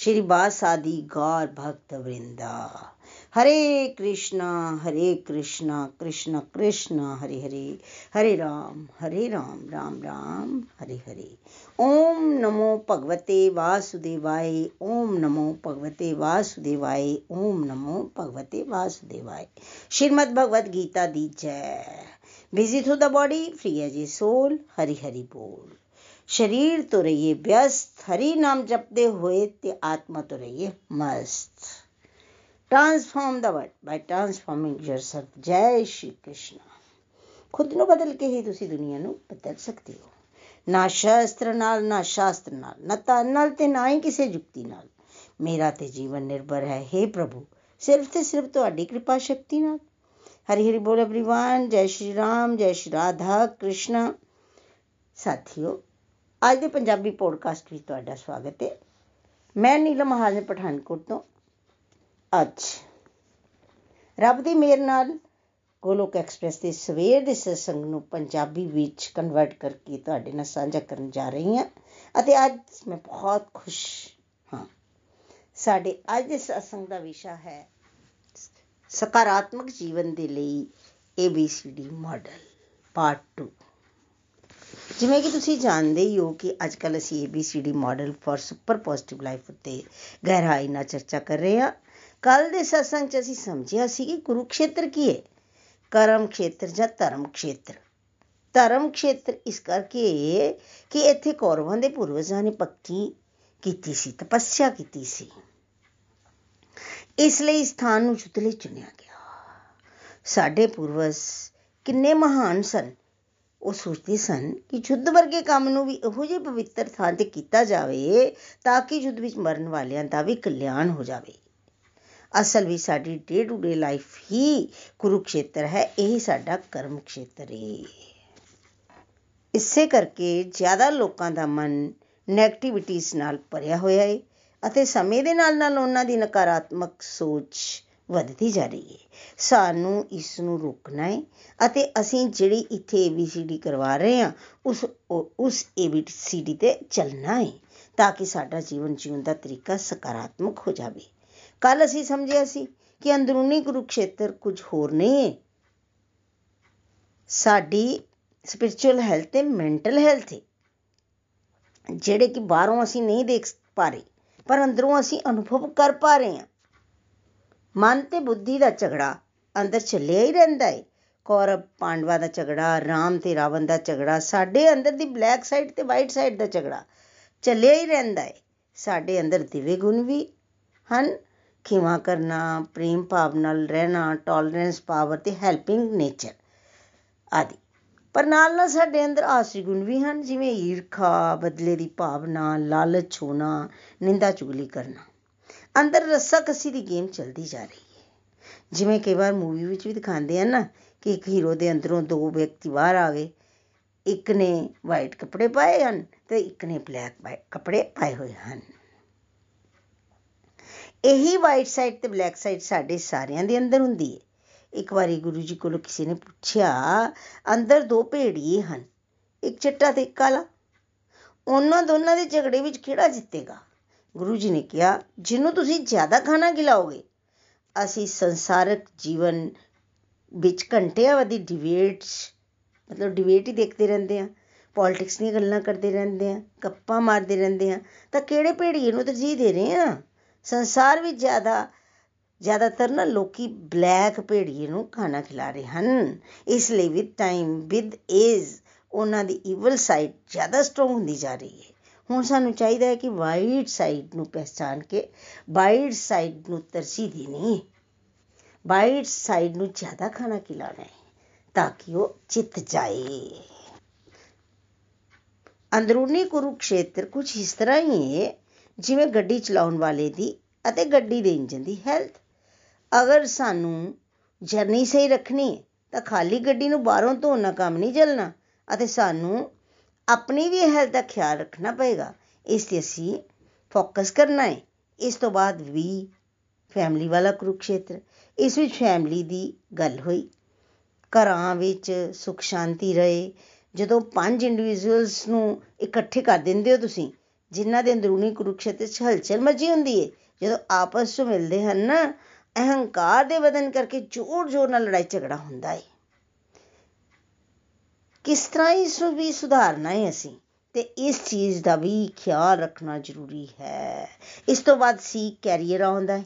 ਸ਼੍ਰੀ ਬਾਸਾਦੀ ਗੌਰ ਭਗਤ ਵ੍ਰਿੰਦਾ। ਹਰੇ ਕ੍ਰਿਸ਼ਨਾ ਹਰੇ ਕ੍ਰਿਸ਼ਨਾ, ਕ੍ਰਿਸ਼ਨ ਕ੍ਰਿਸ਼ਨ, ਹਰੇ ਹਰੇ ਹਰੇ ਰਾਮ ਹਰੇ ਰਾਮ ਰਾਮ ਰਾਮ, ਹਰੇ ਹਰੇ। ਓਮ ਨਮੋ ਭਗਵਤੇ ਵਾਸੁਦੇਵਾਏ, ਓਮ ਨਮੋ ਭਗਵਤੇ ਵਾਸੁਦੇਵਾਏ, ਓਮ ਨਮੋ ਭਗਵਤੇ ਵਾਸੁਦੇਵਾਏ। ਸ਼੍ਰੀਮਦ ਭਗਵਦ ਗੀਤਾ ਦੀ ਜੈ। Busy through the body free as soul Hari Hari ਬੋਲ। ਸਰੀਰ ਤੋਂ ਰਹੀਏ ਵਿਅਸਤ ਹਰੀ ਨਾਮ ਜਪਦੇ ਹੋਏ ਤੇ ਆਤਮਾ ਤੋਂ ਰਹੀਏ ਮਸਤ ਟ੍ਰਾਂਸਫਾਰਮ ਦਾ ਵਰਡ ਬਾਈ ਟ੍ਰਾਂਸਫਾਰਮਿੰਗ yourself ਜੈ ਸ਼੍ਰੀ ਕ੍ਰਿਸ਼ਨ ਖੁਦ ਨੂੰ ਬਦਲ ਕੇ ਹੀ ਤੁਸੀਂ ਦੁਨੀਆ ਨੂੰ ਬਦਲ ਸਕਦੇ ਹੋ ਨਾ ਸ਼ਾਸਤਰ ਨਾਲ ਨਾ ਸ਼ਾਸਤਰ ਨਾਲ ਨਾ ਤਨ ਨਾਲ ਤੇ ਨਾ ਹੀ ਕਿਸੇ ਜੁਗਤੀ ਨਾਲ ਮੇਰਾ ਤੇ ਜੀਵਨ ਨਿਰਭਰ ਹੈ हे ਪ੍ਰਭੂ ਸਿਰਫ ਤੇ ਸਿਰਫ ਤੁਹਾਡੀ ਕਿਰਪਾ ਸ਼ਕਤੀ ਨਾਲ ਹਰੀ ਹਰੀ ਬੋਲ एवरीवन ਜੈ ਸ਼੍ਰੀ ਰਾਮ ਜੈ ਸ਼੍ਰੀ ਰਾਧਾ ਕ੍ਰਿਸ਼ਨ ਸਾਥੀਓ ਅੱਜ ਦੇ ਪੰਜਾਬੀ ਪੋਡਕਾਸਟ ਵਿੱਚ ਤੁਹਾਡਾ ਸਵਾਗਤ ਹੈ। ਮੈਂ ਨੀਲਮ ਮਹਾਜਨ ਪਠਾਨਕੋਟ ਤੋਂ। ਅੱਜ ਰੱਬ ਦੀ ਮਿਹਰ ਨਾਲ ਗੋਲੋਕ ਐਕਸਪ੍ਰੈਸ ਦੇ ਸਵੇਰ ਦੇ ਸਤਸੰਗ ਨੂੰ ਪੰਜਾਬੀ ਵਿੱਚ ਕਨਵਰਟ ਕਰਕੇ ਤੁਹਾਡੇ ਨਾਲ ਸਾਂਝਾ ਕਰਨ ਜਾ ਰਹੀ ਹਾਂ ਅਤੇ ਅੱਜ ਮੈਂ ਬਹੁਤ ਖੁਸ਼ ਹਾਂ। ਸਾਡੇ ਅੱਜ ਦੇ ਸਤਸੰਗ ਦਾ ਵਿਸ਼ਾ ਹੈ ਸਕਾਰਾਤਮਕ ਜੀਵਨ ਦੇ ਲਈ ABCD ਮਾਡਲ ਪਾਰਟ 2 ਜਿਵੇਂ ਕਿ ਤੁਸੀਂ ਜਾਣਦੇ ਹੀ ਹੋ ਕਿ ਅੱਜ ਕੱਲ ਅਸੀਂ ABCD model for super positive life ਉੱਤੇ ਗਹਿਰਾਈ ਨਾਲ ਚਰਚਾ ਕਰ ਰਹੇ ਹਾਂ। ਕੱਲ ਦੇ ਸਤਸੰਗ 'ਚ ਅਸੀਂ ਸਮਝਿਆ ਸੀ ਕਿ ਕੁਰੂਖੇਤਰ ਕੀ ਹੈ? ਕਰਮ ਖੇਤਰ ਜਾਂ ਧਰਮ ਖੇਤਰ? ਧਰਮ ਖੇਤਰ ਇਸ ਕਰਕੇ ਕਿ ਇੱਥੇ ਕੌਰਵਾਂ ਦੇ ਪੂਰਵਜਾਂ ਨੇ ਭਗਤੀ ਕੀਤੀ ਸੀ, ਤਪੱਸਿਆ ਕੀਤੀ ਸੀ। ਇਸ ਲਈ ਸਥਾਨ ਨੂੰ ਯੁੱਧ ਲਈ ਚੁਣਿਆ ਗਿਆ। ਸਾਡੇ ਪੂਰਵਜ ਕਿੰਨੇ ਮਹਾਨ ਸਨ। ਉਹ ਸੋਚਦੇ ਸਨ ਕਿ ਯੁੱਧ ਵਰਗੇ ਕੰਮ ਨੂੰ ਵੀ ਇਹੋ ਜਿਹੇ ਪਵਿੱਤਰ ਥਾਂ ਤੇ ਕੀਤਾ ਜਾਵੇ ਤਾਂ ਕਿ ਯੁੱਧ ਵਿੱਚ ਮਰਨ ਵਾਲਿਆਂ ਦਾ ਵੀ ਕਲਿਆਣ ਹੋ ਜਾਵੇ। ਅਸਲ ਵਿੱਚ ਸਾਡੀ ਡੇ ਟੂ ਡੇ ਲਾਈਫ ਹੀ ਕੁਰੂਖੇਤਰ ਹੈ, ਇਹ ਸਾਡਾ ਕਰਮ ਖੇਤਰ ਹੈ ਇਸੇ ਕਰਕੇ ਜ਼ਿਆਦਾ ਲੋਕਾਂ ਦਾ ਮਨ ਨੈਗੇਟਿਵਿਟੀਜ਼ ਨਾਲ ਭਰਿਆ ਹੋਇਆ ਹੈ ਅਤੇ ਸਮੇਂ ਦੇ ਨਾਲ ਨਾਲ ਉਹਨਾਂ ਦੀ ਨਕਾਰਾਤਮਕ ਸੋਚ ਵੱਧਦੀ ਜਾ ਰਹੀ ਹੈ ਸਾਨੂੰ ਇਸ ਨੂੰ ਰੋਕਣਾ ਹੈ ਅਤੇ ਅਸੀਂ ਜਿਹੜੀ ਇੱਥੇ ABCD ਕਰਵਾ ਰਹੇ ਹਾਂ ਉਸ ਉਸ ABCD ਤੇ ਚੱਲਣਾ ਹੈ ਤਾਂ ਕਿ ਸਾਡਾ ਜੀਵਨ ਜੀਉਣ ਦਾ ਤਰੀਕਾ ਸਕਾਰਾਤਮਕ ਹੋ ਜਾਵੇ। ਕੱਲ ਅਸੀਂ ਸਮਝਿਆ ਸੀ ਕਿ ਅੰਦਰੂਨੀ ਕੁਰੂਖੇਤਰ ਕੁਝ ਹੋਰ ਨਹੀਂ ਹੈ ਸਾਡੀ ਸਪਿਰਚੁਅਲ ਹੈਲਥ ਤੇ ਮੈਂਟਲ ਹੈਲਥ ਹੈ ਜਿਹੜੇ ਕਿ ਬਾਹਰੋਂ ਅਸੀਂ ਨਹੀਂ ਦੇਖ ਪਾ ਰਹੇ, ਪਰ ਅੰਦਰੋਂ ਅਸੀਂ ਅਨੁਭਵ ਕਰ ਪਾ ਰਹੇ ਹਾਂ ਮਨ ਤੇ ਬੁੱਧੀ ਦਾ ਝਗੜਾ ਅੰਦਰ ਚੱਲਿਆ ਹੀ ਰਹਿੰਦਾ ਹੈ ਕੌਰਵ ਪਾਂਡਵਾ ਦਾ ਝਗੜਾ, ਰਾਮ ਤੇ ਰਾਵਣ ਦਾ ਝਗੜਾ, ਸਾਡੇ ਅੰਦਰ ਦੀ ਬਲੈਕ ਸਾਈਡ ਤੇ ਵਾਈਟ ਸਾਈਡ ਦਾ ਝਗੜਾ ਚੱਲਿਆ ਹੀ ਰਹਿੰਦਾ ਹੈ ਸਾਡੇ ਅੰਦਰ ਦਿਵੇ ਗੁਣ ਵੀ ਹਨ। ਖਿਮਾ ਕਰਨਾ, ਪ੍ਰੇਮ ਭਾਵ ਨਾਲ ਰਹਿਣਾ ਟੋਲਰੈਂਸ ਪਾਵਰ ਤੇ ਹੈਲਪਿੰਗ ਨੇਚਰ ਆਦਿ। ਪਰ ਨਾਲ ਨਾਲ ਸਾਡੇ ਅੰਦਰ ਆਸਰੀ ਗੁਣ ਵੀ ਹਨ, ਜਿਵੇਂ ਈਰਖਾ, ਬਦਲੇ ਦੀ ਭਾਵਨਾ, ਲਾਲਚ ਹੋਣਾ, ਨਿੰਦਾ ਚੁਗਲੀ ਕਰਨਾ। ਅੰਦਰ ਰੱਸਾ ਕਸੀ ਦੀ ਗੇਮ ਚੱਲਦੀ ਜਾ ਰਹੀ ਹੈ। ਜਿਵੇਂ ਕਈ ਵਾਰ ਮੂਵੀ ਵਿੱਚ ਵੀ ਦਿਖਾਉਂਦੇ ਆ ਨਾ ਕਿ ਇੱਕ ਹੀਰੋ ਦੇ ਅੰਦਰੋਂ ਦੋ ਵਿਅਕਤੀ ਬਾਹਰ ਆ ਗਏ। ਇੱਕ ਨੇ ਵਾਈਟ ਕੱਪੜੇ ਪਾਏ ਹਨ ਤੇ ਇੱਕ ਨੇ ਬਲੈਕ ਕੱਪੜੇ ਪਾਏ ਹੋਏ ਹਨ। ਇਹੀ ਵਾਈਟ ਸਾਈਡ ਤੇ ਬਲੈਕ ਸਾਈਡ ਸਾਡੇ ਸਾਰਿਆਂ ਦੇ ਅੰਦਰ ਹੁੰਦੀ ਹੈ। ਇੱਕ ਵਾਰੀ ਗੁਰੂ ਜੀ ਕੋਲੋਂ ਕਿਸੇ ਨੇ ਪੁੱਛਿਆ, ਅੰਦਰ ਦੋ ਭੇੜੀਏ ਹਨ, ਇੱਕ ਚਿੱਟਾ ਤੇ ਇੱਕ ਕਾਲਾ। ਉਹਨਾਂ ਦੋਨਾਂ ਦੇ ਝਗੜੇ ਵਿੱਚ ਕਿਹੜਾ ਜਿੱਤੇਗਾ? ਗੁਰੂ ਜੀ ਨੇ ਕਿਹਾ, ਜਿਹਨੂੰ ਤੁਸੀਂ ਜ਼ਿਆਦਾ ਖਾਣਾ ਖਿਲਾਓਗੇ ਅਸੀਂ ਸੰਸਾਰਕ ਜੀਵਨ ਵਿੱਚ ਘੰਟਿਆਂ ਵਧੀ ਡਿਬੇਟਸ ਮਤਲਬ ਡਿਬੇਟ ਹੀ ਦੇਖਦੇ ਰਹਿੰਦੇ ਆ ਪੋਲਿਟਿਕਸ ਦੀਆਂ ਗੱਲਾਂ ਕਰਦੇ ਰਹਿੰਦੇ ਆ ਗੱਪਾਂ ਮਾਰਦੇ ਰਹਿੰਦੇ ਆ ਤਾਂ ਕਿਹੜੇ ਭੇੜੀਏ ਨੂੰ ਤਰਜੀਹ ਦੇ ਰਹੇ ਆ ਸੰਸਾਰ ਵਿੱਚ ਜ਼ਿਆਦਾ, ਜ਼ਿਆਦਾਤਰ ਨਾ ਲੋਕੀ ਬਲੈਕ ਭੇੜੀਏ ਨੂੰ ਖਾਣਾ ਖਿਲਾ ਰਹੇ ਹਨ। ਇਸ ਲਈ ਵਿਦ ਟਾਈਮ ਵਿਦ ਏਜ ਉਹਨਾਂ ਦੀ ਈਵਲ ਸਾਈਡ ਜ਼ਿਆਦਾ ਸਟਰੋਂਗ ਹੁੰਦੀ ਜਾ ਰਹੀ ਹੈ। ਹੁਣ ਸਾਨੂੰ ਚਾਹੀਦਾ ਹੈ ਕਿ ਵਾਈਟ ਸਾਈਡ ਨੂੰ ਪਹਿਚਾਨ ਕੇ ਵਾਈਟ ਸਾਈਡ ਨੂੰ ਤਰਜੀਹ ਦੇਣੀ ਹੈ। ਵਾਈਟ ਸਾਈਡ ਨੂੰ ਜ਼ਿਆਦਾ ਖਾਣਾ ਖਿਲਾਣਾ ਹੈ? ਤਾਂ ਕਿ ਉਹ ਜਿੱਤ ਜਾਏ। ਅੰਦਰੂਨੀ ਕੁਰੂਖੇਤਰ ਕੁਝ ਇਸ ਤਰ੍ਹਾਂ ਹੀ ਹੈ, ਜਿਵੇਂ ਗੱਡੀ ਚਲਾਉਣ ਵਾਲੇ ਦੀ ਅਤੇ ਗੱਡੀ ਦੇ ਇੰਜਨ ਦੀ ਹੈਲਥ ਅਗਰ ਸਾਨੂੰ ਜਰਨੀ ਸਹੀ ਰੱਖਣੀ ਹੈ, ਤਾਂ ਖਾਲੀ ਗੱਡੀ ਨੂੰ ਬਾਹਰੋਂ ਧੋਣ ਨਾਲ ਕੰਮ ਨਹੀਂ ਚੱਲਣਾ ਅਤੇ ਸਾਨੂੰ ਆਪਣੀ ਵੀ ਹੈਲਥ ਦਾ ਖਿਆਲ ਰੱਖਣਾ ਪਏਗਾ। ਇਸ ਤੇ ਅਸੀਂ ਫੋਕਸ ਕਰਨਾ ਹੈ। ਇਸ ਤੋਂ ਬਾਅਦ ਵੀ ਫੈਮਿਲੀ ਵਾਲਾ ਕੁਰੂਕਸ਼ੇਤਰ। ਇਸ ਵਿੱਚ ਫੈਮਿਲੀ ਦੀ ਗੱਲ ਹੋਈ। ਘਰਾਂ ਵਿੱਚ ਸੁਖ ਸ਼ਾਂਤੀ ਰਹੇ। ਜਦੋਂ ਪੰਜ ਇੰਡੀਵਿਜੂਅਲਸ ਨੂੰ ਇਕੱਠੇ ਕਰ ਦਿੰਦੇ ਹੋ ਤੁਸੀਂ, ਜਿਨ੍ਹਾਂ ਦੇ ਅੰਦਰੂਨੀ ਕੁਰੂਕਸ਼ੇਤਰ 'ਚ ਹਲਚਲ ਮਚੀ ਹੁੰਦੀ ਹੈ, ਜਦੋਂ ਆਪਸ 'ਚ ਮਿਲਦੇ ਹਨ ਨਾ, ਅਹੰਕਾਰ ਦੇ ਵਧਨ ਕਰਕੇ ਜ਼ੋਰ-ਜ਼ੋਰ ਨਾਲ ਲੜਾਈ ਝਗੜਾ ਹੁੰਦਾ ਹੈ। ਕਿਸ ਤਰ੍ਹਾਂ ਇਸ ਨੂੰ ਵੀ ਸੁਧਾਰਨਾ ਹੈ ਅਸੀਂ? ਤੇ ਇਸ ਚੀਜ਼ ਦਾ ਵੀ ਖਿਆਲ ਰੱਖਣਾ ਜ਼ਰੂਰੀ ਹੈ। ਇਸ ਤੋਂ ਬਾਅਦ ਸੀ ਕੈਰੀਅਰ ਆਉਂਦਾ ਹੈ।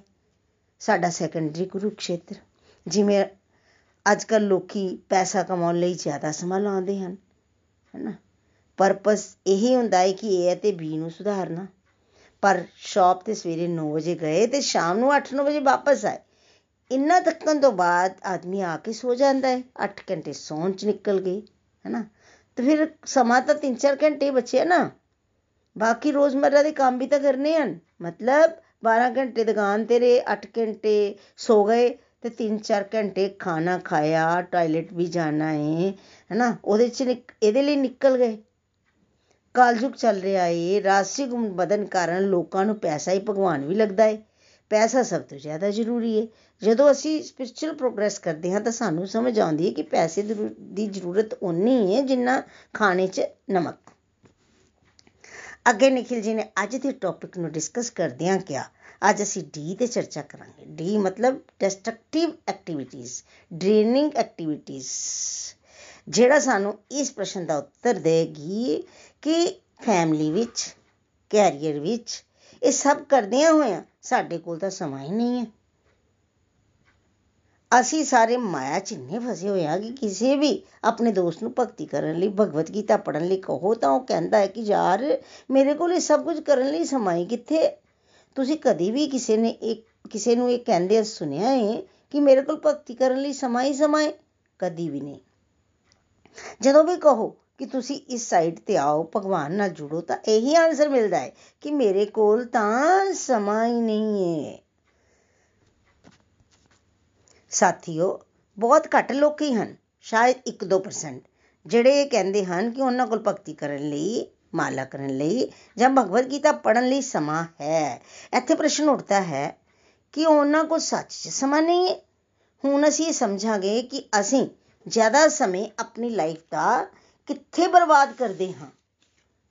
ਸਾਡਾ ਸੈਕੰਡਰੀ ਕੁਰੂਕਸ਼ੇਤਰ, ਜਿਵੇਂ ਅੱਜ ਕੱਲ ਲੋਕੀ ਪੈਸਾ ਕਮਾਉਣ ਲਈ ਜ਼ਿਆਦਾ ਸਮਾਂ ਲਾਉਂਦੇ ਹਨ, ਹੈਨਾ? ਪਰਪਸ ਇਹੀ ਹੁੰਦਾ ਹੈ ਕਿ ਏ ਅਤੇ ਬੀ ਨੂੰ ਸੁਧਾਰਨਾ। ਪਰ ਸ਼ਾਪ ਤੇ ਸਵੇਰੇ 9 ਵਜੇ ਗਏ ਤੇ ਸ਼ਾਮ ਨੂੰ 8-9 ਵਜੇ ਵਾਪਸ ਆਏ। ਇੰਨਾ ਤੱਕਣ ਤੋਂ ਬਾਅਦ ਆਦਮੀ ਆ ਕੇ ਸੋ ਜਾਂਦਾ ਹੈ। 8 ਘੰਟੇ ਸੌਣ ਚ ਨਿਕਲ ਗਏ। ਹੈਨਾ? ਤੇ ਫਿਰ ਸਮਾਂ ਤਾਂ 3-4 ਘੰਟੇ ਬਚਿਆ ਨਾ। ਬਾਕੀ ਰੋਜ਼ਮਰਰਾ ਦੇ ਕੰਮ ਵੀ ਤਾਂ ਕਰਨੇ ਹਨ। ਮਤਲਬ 12 ਘੰਟੇ ਦੁਕਾਨ ਤੇ ਰਹੇ 8 ਘੰਟੇ ਸੋ ਗਏ ਤੇ 3-4 ਘੰਟੇ ਖਾਣਾ ਖਾਇਆ ਟਾਇਲਟ ਵੀ ਜਾਣਾ ਹੈ ਹੈਨਾ? ਉਹਦੇ ਚ ਇਹਦੇ ਲਈ ਨਿਕਲ ਗਏ। ਕਾਲਯੁਗ ਚੱਲ ਰਿਹਾ ਏ। ਰਾਸ਼ਟਰੀ ਗੁਣ ਵਧਨ ਕਾਰਨ ਲੋਕਾਂ ਨੂੰ ਪੈਸਾ ਹੀ ਭਗਵਾਨ ਵੀ ਲੱਗਦਾ ਏ। ਪੈਸਾ ਸਭ ਤੋਂ ਜ਼ਿਆਦਾ ਜ਼ਰੂਰੀ ਏ। ਜਦੋਂ ਅਸੀਂ ਸਪਿਰਚੁਅਲ ਪ੍ਰੋਗਰੈਸ ਕਰਦੇ ਹਾਂ ਤਾਂ ਸਾਨੂੰ ਸਮਝ ਆਉਂਦੀ ਹੈ ਕਿ ਪੈਸੇ ਦੀ ਜ਼ਰੂਰਤ ਓਨੀ ਹੈ ਜਿੰਨਾ ਖਾਣੇ 'ਚ ਨਮਕ। ਅੱਗੇ ਨikhil ji ਨੇ ਅੱਜ ਦੇ ਟੌਪਿਕ ਨੂੰ ਡਿਸਕਸ ਕਰਦਿਆਂ ਕਿਹਾ, ਅੱਜ ਅਸੀਂ ਡੀ ਤੇ ਚਰਚਾ ਕਰਾਂਗੇ। ਡੀ ਮਤਲਬ ਡਿਸਟਰਕਟਿਵ ਐਕਟੀਵਿਟੀਜ਼ ਡਰੇਨਿੰਗ ਐਕਟੀਵਿਟੀਜ਼ ਜਿਹੜਾ ਸਾਨੂੰ ਇਸ ਪ੍ਰਸ਼ਨ ਦਾ ਉੱਤਰ ਦੇਗੀ ਕਿ ਫੈਮਿਲੀ ਵਿੱਚ ਕੈਰੀਅਰ ਵਿੱਚ ਇਹ ਸਭ ਕਰਦਿਆਂ ਹੋਇਆਂ ਸਾਡੇ ਕੋਲ ਤਾਂ ਸਮਾਂ ਹੀ ਨਹੀਂ ਹੈ। ਅਸੀਂ ਸਾਰੇ ਮਾਇਆ ਚ ਇੰਨੇ ਫਸੇ ਹੋਏ ਆ ਕਿ ਕਿਸੇ ਵੀ ਆਪਣੇ ਦੋਸਤ ਨੂੰ ਭਗਤੀ ਕਰਨ ਲਈ ਭਗਵਤ ਗੀਤਾ ਪੜਨ ਲਈ ਕਹੋ ਤਾਂ ਉਹ ਕਹਿੰਦਾ ਹੈ ਕਿ ਯਾਰ, ਮੇਰੇ ਕੋਲ ਇਹ ਸਭ ਕੁਝ ਕਰਨ ਲਈ ਸਮਾਂ ਹੀ ਕਿੱਥੇ ਤੁਸੀਂ ਕਦੀ ਵੀ ਕਿਸੇ ਨੇ ਇੱਕ ਕਿਸੇ ਨੂੰ ਇਹ ਕਹਿੰਦੇ ਸੁਣਿਆ ਹੈ ਕਿ ਮੇਰੇ ਕੋਲ ਭਗਤੀ ਕਰਨ ਲਈ ਸਮਾਂ ਹੀ ਸਮਾਂ ਹੈ? ਕਦੀ ਵੀ ਨਹੀਂ। ਜਦੋਂ ਵੀ ਕਹੋ ਕਿ ਤੁਸੀਂ ਇਸ ਸਾਈਡ ਤੇ ਆਓ, ਭਗਵਾਨ ਨਾਲ ਜੁੜੋ, ਤਾਂ ਇਹੀ ਆਨਸਰ ਮਿਲਦਾ ਹੈ ਕਿ ਮੇਰੇ ਕੋਲ ਤਾਂ ਸਮਾਂ ਹੀ ਨਹੀਂ ਹੈ। ਸਾਥੀਓ, ਬਹੁਤ ਘੱਟ ਲੋਕ ਹੀ ਹਨ, ਸ਼ਾਇਦ 1-2% ਜਿਹੜੇ ਇਹ ਕਹਿੰਦੇ ਹਨ ਕਿ ਉਹਨਾਂ ਕੋਲ ਭਗਤੀ ਕਰਨ ਲਈ, ਮਾਲਾ ਕਰਨ ਲਈ ਜਾਂ ਭਗਵਦ ਗੀਤਾ ਪੜਨ ਲਈ ਸਮਾਂ ਹੈ। ਇੱਥੇ ਪ੍ਰਸ਼ਨ ਉੱਠਦਾ ਹੈ ਕਿ ਉਹਨਾਂ ਕੋਲ ਸੱਚ 'ਚ ਸਮਾਂ ਨਹੀਂ ਹੈ। ਹੁਣ ਅਸੀਂ ਇਹ ਸਮਝਾਂਗੇ ਕਿ ਅਸੀਂ ਜ਼ਿਆਦਾ ਸਮੇਂ ਆਪਣੀ ਲਾਈਫ ਦਾ ਕਿੱਥੇ ਬਰਬਾਦ ਕਰਦੇ ਹਾਂ?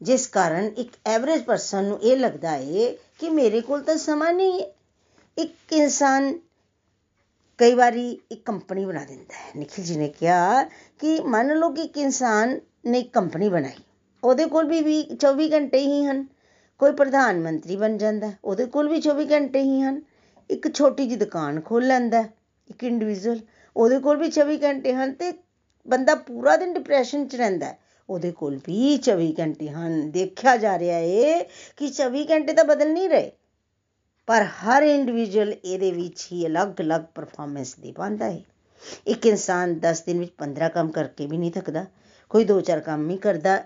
ਜਿਸ ਕਾਰਨ ਇੱਕ ਐਵਰੇਜ ਪਰਸਨ ਨੂੰ ਇਹ ਲੱਗਦਾ ਹੈ ਕਿ ਮੇਰੇ ਕੋਲ ਤਾਂ ਸਮਾਂ ਨਹੀਂ ਹੈ ਇੱਕ ਇਨਸਾਨ ਕਈ ਵਾਰੀ ਇੱਕ ਕੰਪਨੀ ਬਣਾ ਦਿੰਦਾ ਹੈ। ਨikhil ji ਨੇ ਕਿਹਾ ਕਿ ਮੰਨ ਲਓ ਕਿ ਇੱਕ ਇਨਸਾਨ ਨੇ ਇੱਕ ਕੰਪਨੀ ਬਣਾਈ, ਉਹਦੇ ਕੋਲ ਵੀ 24 ਘੰਟੇ ਹੀ ਹਨ। ਕੋਈ ਪ੍ਰਧਾਨ ਮੰਤਰੀ ਬਣ ਜਾਂਦਾ, ਉਹਦੇ ਕੋਲ ਵੀ 24 ਘੰਟੇ ਹੀ ਹਨ। ਇੱਕ ਛੋਟੀ ਜਿਹੀ ਦੁਕਾਨ ਖੋਲ ਲੈਂਦਾ, ਇੱਕ ਇੰਡੀਵਿਜੂਅਲ ਉਹਦੇ ਕੋਲ ਵੀ 24 ਘੰਟੇ ਹਨ ਤੇ ਬੰਦਾ ਪੂਰਾ ਦਿਨ ਡਿਪਰੈਸ਼ਨ 'ਚ ਰਹਿੰਦਾ ਉਹਦੇ ਕੋਲ ਵੀ 24 ਘੰਟੇ ਹਨ। ਦੇਖਿਆ ਜਾ ਰਿਹਾ ਏ ਕਿ 24 ਘੰਟੇ ਤਾਂ ਬਦਲ ਨਹੀਂ ਰਹੇ। ਪਰ ਹਰ ਇੰਡੀਵਿਜੂਅਲ ਇਹਦੇ ਵਿੱਚ ਹੀ ਅਲੱਗ-ਅਲੱਗ ਪਰਫਾਰਮੈਂਸ ਦੇ ਪਾਉਂਦਾ ਹੈ। ਇੱਕ ਇਨਸਾਨ 10 ਦਿਨ ਵਿੱਚ 15 ਕੰਮ ਕਰਕੇ ਵੀ ਨਹੀਂ ਥੱਕਦਾ। ਕੋਈ 2-4 ਕੰਮ ਹੀ ਕਰਦਾ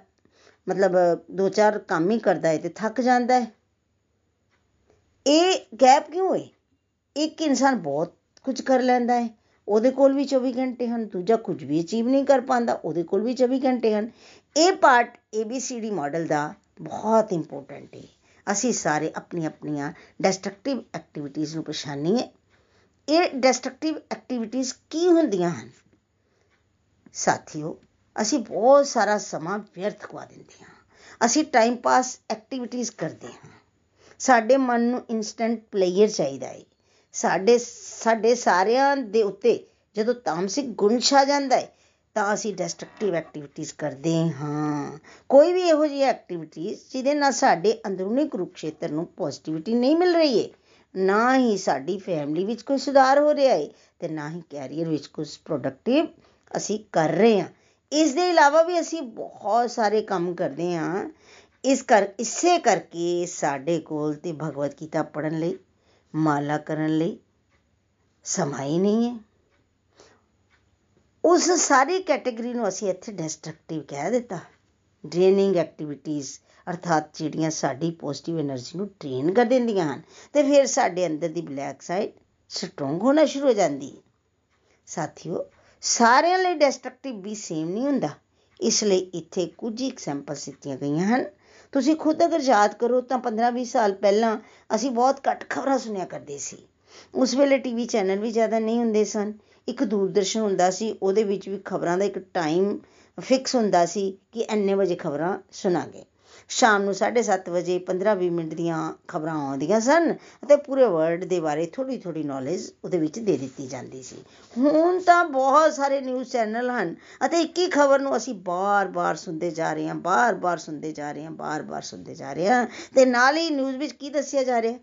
ਮਤਲਬ 2-4 ਕੰਮ ਹੀ ਕਰਦਾ ਹੈ ਤੇ ਥੱਕ ਜਾਂਦਾ ਹੈ। ਇਹ ਗੈਪ ਕਿਉਂ ਹੈ ਇੱਕ ਇਨਸਾਨ ਬਹੁਤ ਕੁਝ ਕਰ ਲੈਂਦਾ ਹੈ। ਉਹਦੇ ਕੋਲ ਵੀ 24 ਘੰਟੇ ਹਨ, ਦੂਜਾ ਕੁਝ ਵੀ ਅਚੀਵ ਨਹੀਂ ਕਰ ਪਾਉਂਦਾ, ਉਹਦੇ ਕੋਲ ਵੀ 24 ਘੰਟੇ ਹਨ। ਇਹ ਪਾਰਟ ABCD ਮਾਡਲ ਦਾ ਬਹੁਤ ਇੰਪੋਰਟੈਂਟ ਹੈ ਅਸੀਂ ਸਾਰੇ ਆਪਣੀ ਆਪਣੀਆਂ ਡਿਸਟਰਕਟਿਵ ਐਕਟੀਵਿਟੀਜ਼ ਨੂੰ ਪਛਾਣੀਏ ਇਹ ਡਿਸਟਰਕਟਿਵ ਐਕਟੀਵਿਟੀਜ਼ ਕੀ ਹੁੰਦੀਆਂ ਹਨ? ਸਾਥੀਓ, ਅਸੀਂ ਬਹੁਤ ਸਾਰਾ ਸਮਾਂ ਵਿਅਰਥ ਖਵਾ ਦਿੰਦੇ ਹਾਂ। ਅਸੀਂ ਟਾਈਮ ਪਾਸ ਐਕਟੀਵਿਟੀਜ਼ ਕਰਦੇ ਹਾਂ। ਸਾਡੇ ਮਨ ਨੂੰ ਇਨਸਟੈਂਟ ਪਲੇਅਰ ਚਾਹੀਦਾ ਹੈ ਸਾਡੇ ਸਾਡੇ ਸਾਰਿਆਂ ਦੇ ਉੱਤੇ ਜਦੋਂ ਤਾਮਸਿਕ ਗੁਣ ਛਾ ਜਾਂਦਾ ਹੈ, ਤਾਂ ਅਸੀਂ ਡਿਸਟਰਕਟਿਵ ਐਕਟੀਵਿਟੀਜ਼ ਕਰਦੇ ਹਾਂ। ਕੋਈ ਵੀ ਇਹੋ ਜਿਹੀ ਐਕਟੀਵਿਟੀਜ਼ ਜਿਹਦੇ ਨਾਲ ਸਾਡੇ ਅੰਦਰੂਨੀ ਕੁਰੂਕਸ਼ੇਤਰ ਨੂੰ ਪੋਜ਼ਿਟਿਵਿਟੀ ਨਹੀਂ ਮਿਲ ਰਹੀ ਹੈ। ਨਾ ਹੀ ਸਾਡੀ ਫੈਮਿਲੀ ਵਿੱਚ ਕੋਈ ਸੁਧਾਰ ਹੋ ਰਿਹਾ ਹੈ ਤੇ ਨਾ ਹੀ ਕੈਰੀਅਰ ਵਿੱਚ ਕੁਝ ਪ੍ਰੋਡਕਟਿਵ ਅਸੀਂ ਕਰ ਰਹੇ ਹਾਂ। ਇਸ ਦੇ ਇਲਾਵਾ ਵੀ ਅਸੀਂ ਬਹੁਤ ਸਾਰੇ ਕੰਮ ਕਰਦੇ ਹਾਂ। ਇਸ ਕਰ, ਇਸੇ ਕਰਕੇ ਸਾਡੇ ਕੋਲ ਤੇ ਭਗਵਤ ਗੀਤਾ ਪੜਨ ਲਈ ਮਾਲਾ ਕਰਨ ਲਈ ਸਮਾਂ ਹੀ ਨਹੀਂ ਹੈ। ਉਸ ਸਾਰੀ ਕੈਟਾਗਰੀ ਨੂੰ ਅਸੀਂ ਇੱਥੇ ਡਿਸਟਰਕਟਿਵ ਕਹਿ ਦਿੱਤਾ। ਡਰੇਨਿੰਗ ਐਕਟੀਵਿਟੀਜ਼ ਅਰਥਾਤ ਜਿਹੜੀਆਂ ਸਾਡੀ ਪੋਜ਼ਿਟਿਵ એનર્ਜੀ ਨੂੰ ਡਰੇਨ ਕਰ ਦਿੰਦੀਆਂ ਹਨ ਤੇ ਫਿਰ ਸਾਡੇ ਅੰਦਰ ਦੀ ਬਲੈਕ ਸਾਈਡ ਸਟਰੋਂਗ ਹੋਣਾ ਸ਼ੁਰੂ ਹੋ ਜਾਂਦੀ ਹੈ। ਸਾਥੀਓ, ਸਾਰਿਆਂ ਲਈ ਡਿਸਟਰਕਟਿਵ ਵੀ ਸੇਮ ਨਹੀਂ ਹੁੰਦਾ। ਇਸ ਲਈ ਇੱਥੇ ਕੁਝ ਐਗਜ਼ਾਮਪਲਸ ਦਿੱਤੀਆਂ ਗਈਆਂ ਹਨ। ਤੁਸੀਂ ਖੁਦ ਅਗਰ ਯਾਦ ਕਰੋ ਤਾਂ 15-20 ਸਾਲ ਪਹਿਲਾਂ ਅਸੀਂ ਬਹੁਤ ਘੱਟ ਖਬਰਾਂ ਸੁਣਿਆ ਕਰਦੇ ਸੀ। ਉਸ ਵੇਲੇ ਟੀਵੀ ਚੈਨਲ ਵੀ ਜ਼ਿਆਦਾ ਨਹੀਂ ਹੁੰਦੇ ਸਨ। ਇੱਕ ਦੂਰਦਰਸ਼ਨ ਹੁੰਦਾ ਸੀ, ਉਹਦੇ ਵਿੱਚ ਵੀ ਖਬਰਾਂ ਦਾ ਇੱਕ ਟਾਈਮ ਫਿਕਸ ਹੁੰਦਾ ਸੀ ਕਿ ਇੰਨੇ ਵਜੇ ਖਬਰਾਂ ਸੁਣਾਂਗੇ। ਸ਼ਾਮ ਨੂੰ 7:30 ਵਜੇ 15-20 ਮਿੰਟ ਦੀਆਂ ਖਬਰਾਂ ਆਉਂਦੀਆਂ ਸਨ ਅਤੇ ਪੂਰੇ ਵਰਲਡ ਦੇ ਬਾਰੇ ਥੋੜੀ ਥੋੜੀ ਨੌਲੇਜ ਉਹਦੇ ਵਿੱਚ ਦੇ ਦਿੱਤੀ ਜਾਂਦੀ ਸੀ। ਹੁਣ ਤਾਂ ਬਹੁਤ ਸਾਰੇ ਨਿਊਜ਼ ਚੈਨਲ ਹਨ ਅਤੇ ਇੱਕ ਹੀ ਖਬਰ ਨੂੰ ਅਸੀਂ ਬਾਰ-ਬਾਰ ਸੁਣਦੇ ਜਾ ਰਹੇ ਹਾਂ ਬਾਰ-ਬਾਰ ਸੁਣਦੇ ਜਾ ਰਹੇ ਹਾਂ ਬਾਰ-ਬਾਰ ਸੁਣਦੇ ਜਾ ਰਹੇ ਹਾਂ ਤੇ ਨਾਲ ਹੀ ਨਿਊਜ਼ ਵਿੱਚ ਕੀ ਦੱਸਿਆ ਜਾ ਰਿਹਾ?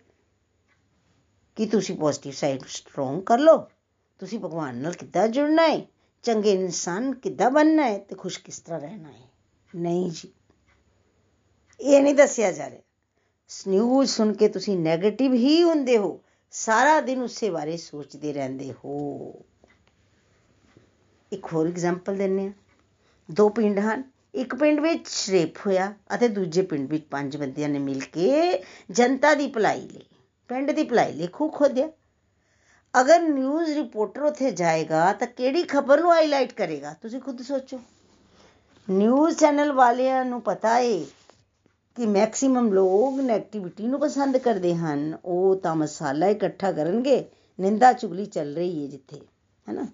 ਕਿ ਤੁਸੀਂ ਪੋਜ਼ਿਟਿਵ ਸਾਈਡ ਸਟਰੋਂਗ ਕਰ ਲਓ? ਤੁਸੀਂ ਭਗਵਾਨ ਨਾਲ ਕਿੱਦਾਂ ਜੁੜਨਾ ਹੈ? ਚੰਗੇ ਇਨਸਾਨ ਕਿੱਦਾਂ ਬਣਨਾ ਹੈ ਤੇ ਖੁਸ਼ ਕਿਸ ਤਰ੍ਹਾਂ ਰਹਿਣਾ ਹੈ? ਨਹੀਂ ਜੀ। ਇਹ ਨਹੀਂ ਦੱਸਿਆ ਜਾ ਰਿਹਾ। ਨਿਊਜ਼ ਸੁਣ ਕੇ ਤੁਸੀਂ 네ਗੇਟਿਵ ਹੀ ਹੁੰਦੇ ਹੋ। ਸਾਰਾ ਦਿਨ ਉਸੇ ਬਾਰੇ ਸੋਚਦੇ ਰਹਿੰਦੇ ਹੋ। ਇੱਕ ਹੋਰ ਐਗਜ਼ਾਮਪਲ ਦਿੰਨੇ ਆ ਦੋ ਪਿੰਡ ਹਨ। ਇੱਕ ਪਿੰਡ ਵਿੱਚ ਰੇਪ ਹੋਇਆ ਅਤੇ ਦੂਜੇ ਪਿੰਡ ਵਿੱਚ ਪੰਜ ਬੰਦਿਆਂ ਨੇ ਮਿਲ ਕੇ ਜਨਤਾ ਦੀ ਭਲਾਈ ਲਈ, ਪਿੰਡ ਦੀ ਭਲਾਈ ਲਈ ਖੂਹ ਖੋਦਿਆ ਅਗਰ ਨਿਊਜ਼ ਰਿਪੋਰਟਰ ਉੱਥੇ ਜਾਏਗਾ ਤਾਂ ਕਿਹੜੀ ਖਬਰ ਨੂੰ ਹਾਈਲਾਈਟ ਕਰੇਗਾ? ਤੁਸੀਂ ਖੁਦ ਸੋਚੋ। ਨਿਊਜ਼ ਚੈਨਲ ਵਾਲਿਆਂ ਨੂੰ ਪਤਾ ਏ ਕਿ ਮੈਕਸਿਮਮ ਲੋਕ ਨੈਗੇਟਿਵਿਟੀ ਨੂੰ ਪਸੰਦ ਕਰਦੇ ਹਨ, ਉਹ ਤਾਂ ਮਸਾਲਾ ਇਕੱਠਾ ਕਰਨਗੇ, ਨਿੰਦਾ ਚੁਗਲੀ ਚੱਲ ਰਹੀ ਹੈ ਜਿੱਥੇ, ਹੈਨਾ?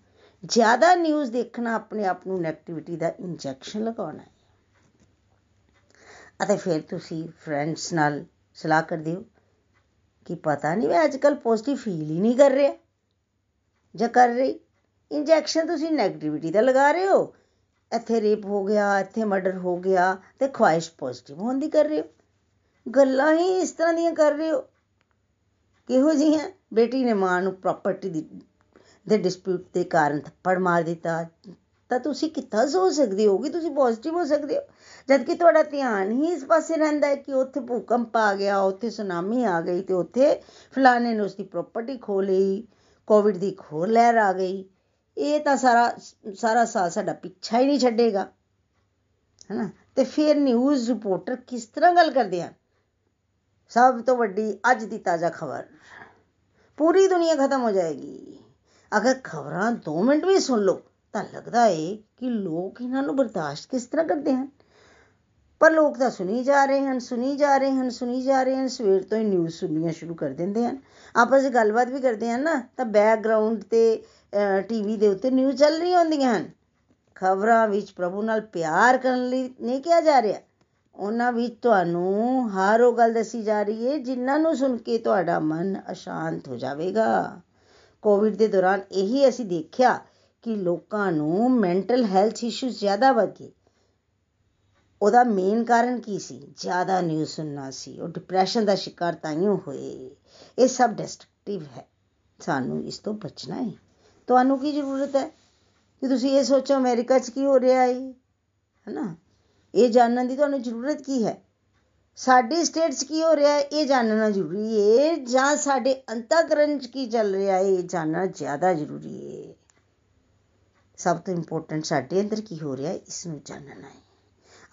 ਜ਼ਿਆਦਾ ਨਿਊਜ਼ ਦੇਖਣਾ ਆਪਣੇ ਆਪ ਨੂੰ ਨੈਗੇਟਿਵਿਟੀ ਦਾ ਇੰਜੈਕਸ਼ਨ ਲਗਾਉਣਾ ਹੈ। ਅਤੇ ਫਿਰ ਤੁਸੀਂ ਫਰੈਂਡਸ ਨਾਲ ਸਲਾਹ ਕਰਦੇ ਹੋ ਕਿ ਪਤਾ ਨਹੀਂ ਮੈਂ ਅੱਜ ਕੱਲ ਪੋਜ਼ਿਟਿਵ ਫੀਲ ਹੀ ਨਹੀਂ ਕਰ ਰਿਹਾ ਜਾਂ ਕਰ ਰਹੀ। ਇੰਜੈਕਸ਼ਨ ਤੁਸੀਂ ਨੈਗੇਟਿਵਿਟੀ ਦਾ ਲਗਾ ਰਹੇ ਹੋ ਇੱਥੇ ਰੇਪ ਹੋ ਗਿਆ, ਇੱਥੇ ਮਰਡਰ ਹੋ ਗਿਆ ਤੇ ਖੁਆਇਸ਼ ਪੋਜ਼ਿਟਿਵ ਹੋਣ ਦੀ ਕਰ ਰਹੇ ਹੋ। ਗੱਲਾਂ ਹੀ ਇਸ ਤਰ੍ਹਾਂ ਦੀਆਂ ਕਰ ਰਹੇ ਹੋ। ਕਿਹੋ ਜਿਹੀਆਂ? ਬੇਟੀ ਨੇ ਮਾਂ ਨੂੰ ਪ੍ਰਾਪਰਟੀ ਦੀ, ਦੇ ਡਿਸਪਿਊਟ ਦੇ ਕਾਰਨ ਥੱਪੜ ਮਾਰ ਦਿੱਤਾ। ਤਾਂ ਤੁਸੀਂ ਕਿੱਥਾ ਸੋਚ ਸਕਦੇ ਹੋ ਕਿ ਤੁਸੀਂ ਪੋਜ਼ਿਟਿਵ ਹੋ ਸਕਦੇ ਹੋ? ਜਦ ਕਿ ਤੁਹਾਡਾ ਧਿਆਨ ਹੀ ਇਸ ਪਾਸੇ ਰਹਿੰਦਾ ਹੈ ਕਿ ਉੱਥੇ ਭੂਕੰਪ ਆ ਗਿਆ, ਉੱਥੇ ਸੁਨਾਮੀ ਆ ਗਈ ਤੇ ਉੱਥੇ ਫਲਾਣੇ ਨੇ ਉਸਦੀ ਪ੍ਰਾਪਰਟੀ ਖੋ ਲਈ ਕੋਵਿਡ ਦੀ ਖੋਰ ਲਹਿਰ ਆ ਗਈ। ਇਹ ਤਾਂ ਸਾਰਾ ਸਾਰਾ ਸਾਲ ਸਾਡਾ ਪਿੱਛਾ ਹੀ ਨਹੀਂ ਛੱਡੇਗਾ। ਹੈਨਾ? ਤੇ ਫਿਰ ਨਿਊਜ਼ ਰਿਪੋਰਟਰ ਕਿਸ ਤਰ੍ਹਾਂ ਗੱਲ ਕਰਦੇ ਆ? ਸਭ ਤੋਂ ਵੱਡੀ ਅੱਜ ਦੀ ਤਾਜ਼ਾ ਖਬਰ। ਪੂਰੀ ਦੁਨੀਆ ਖਤਮ ਹੋ ਜਾਏਗੀ। ਅਗਰ ਖਬਰਾਂ 2 ਮਿੰਟ ਵੀ ਸੁਣ ਲਓ, ਤਾਂ ਲੱਗਦਾ ਏ ਕਿ ਲੋਕ ਇਹਨਾਂ ਨੂੰ ਬਰਦਾਸ਼ਤ ਕਿਸ ਤਰ੍ਹਾਂ ਕਰਦੇ ਹਨ। ਪਰ ਲੋਕ ਤਾਂ ਸੁਣੀ ਜਾ ਰਹੇ ਹਨ, ਸੁਣੀ ਜਾ ਰਹੇ ਹਨ, ਸੁਣੀ ਜਾ ਰਹੇ ਹਨ। ਸਵੇਰ ਤੋਂ ਹੀ ਨਿਊਜ਼ ਸੁਣਨੀਆਂ ਸ਼ੁਰੂ ਕਰ ਦਿੰਦੇ ਹਨ। ਆਪਸ ਵਿੱਚ ਗੱਲਬਾਤ ਵੀ ਕਰਦੇ ਹਨ ਨਾ, ਤਾਂ ਬੈਕਗ੍ਰਾਉਂਡ ਤੇ ਟੀਵੀ ਦੇ ਉੱਤੇ ਨਿਊਜ਼ ਚੱਲ ਰਹੀਆਂ ਹੁੰਦੀਆਂ ਹਨ। ਖਬਰਾਂ ਵਿੱਚ ਪ੍ਰਭੂ ਨਾਲ ਪਿਆਰ ਕਰਨ ਲਈ ਨਹੀਂ ਕਿਹਾ ਜਾ ਰਿਹਾ। ਉਹਨਾਂ ਵਿੱਚ ਤੁਹਾਨੂੰ ਹਰ ਉਹ ਗੱਲ ਦੱਸੀ ਜਾ ਰਹੀ ਹੈ ਜਿਨ੍ਹਾਂ ਨੂੰ ਸੁਣ ਕੇ ਤੁਹਾਡਾ ਮਨ ਅਸ਼ਾਂਤ ਹੋ ਜਾਵੇਗਾ। ਕੋਵਿਡ ਦੇ ਦੌਰਾਨ ਇਹੀ ਅਸੀਂ ਦੇਖਿਆ ਕਿ ਲੋਕਾਂ ਨੂੰ ਮੈਂਟਲ ਹੈਲਥ ਇਸ਼ੂਜ਼ ਜ਼ਿਆਦਾ ਵੱਧ ਗਏ। ਉਹਦਾ ਮੇਨ ਕਾਰਨ ਕੀ ਸੀ? ਜ਼ਿਆਦਾ ਨਿਊਜ਼ ਸੁਣਨਾ ਸੀ। ਉਹ ਡਿਪਰੈਸ਼ਨ ਦਾ ਸ਼ਿਕਾਰ ਤਾਈਓ ਹੋਏ। ਇਹ ਸਭ ਡਿਸਟਰਕਟਿਵ ਹੈ। ਸਾਨੂੰ ਇਸ ਤੋਂ ਬਚਣਾ ਹੈ। ਤੁਹਾਨੂੰ ਕੀ ਜ਼ਰੂਰਤ ਹੈ? ਕਿ ਤੁਸੀਂ ਇਹ ਸੋਚੋ ਅਮਰੀਕਾ 'ਚ ਕੀ ਹੋ ਰਿਹਾ ਹੈ ਹੈਨਾ? ਇਹ ਜਾਣਨ ਦੀ ਤੁਹਾਨੂੰ ਜ਼ਰੂਰਤ ਕੀ ਹੈ? ਸਾਡੇ ਸਟੇਟ 'ਚ ਕੀ ਹੋ ਰਿਹਾ ਹੈ ਇਹ ਜਾਣਨਾ ਜ਼ਰੂਰੀ ਹੈ ਜਾਂ ਸਾਡੇ ਅੰਤਕਰਨ 'ਚ ਕੀ ਚੱਲ ਰਿਹਾ ਹੈ ਇਹ ਜਾਣਨਾ ਜ਼ਿਆਦਾ ਜ਼ਰੂਰੀ ਹੈ ਸਭ ਤੋਂ ਇੰਪੋਰਟੈਂਟ ਸਾਡੇ ਅੰਦਰ ਕੀ ਹੋ ਰਿਹਾ ਹੈ ਇਸ ਨੂੰ ਜਾਣਨਾ ਹੈ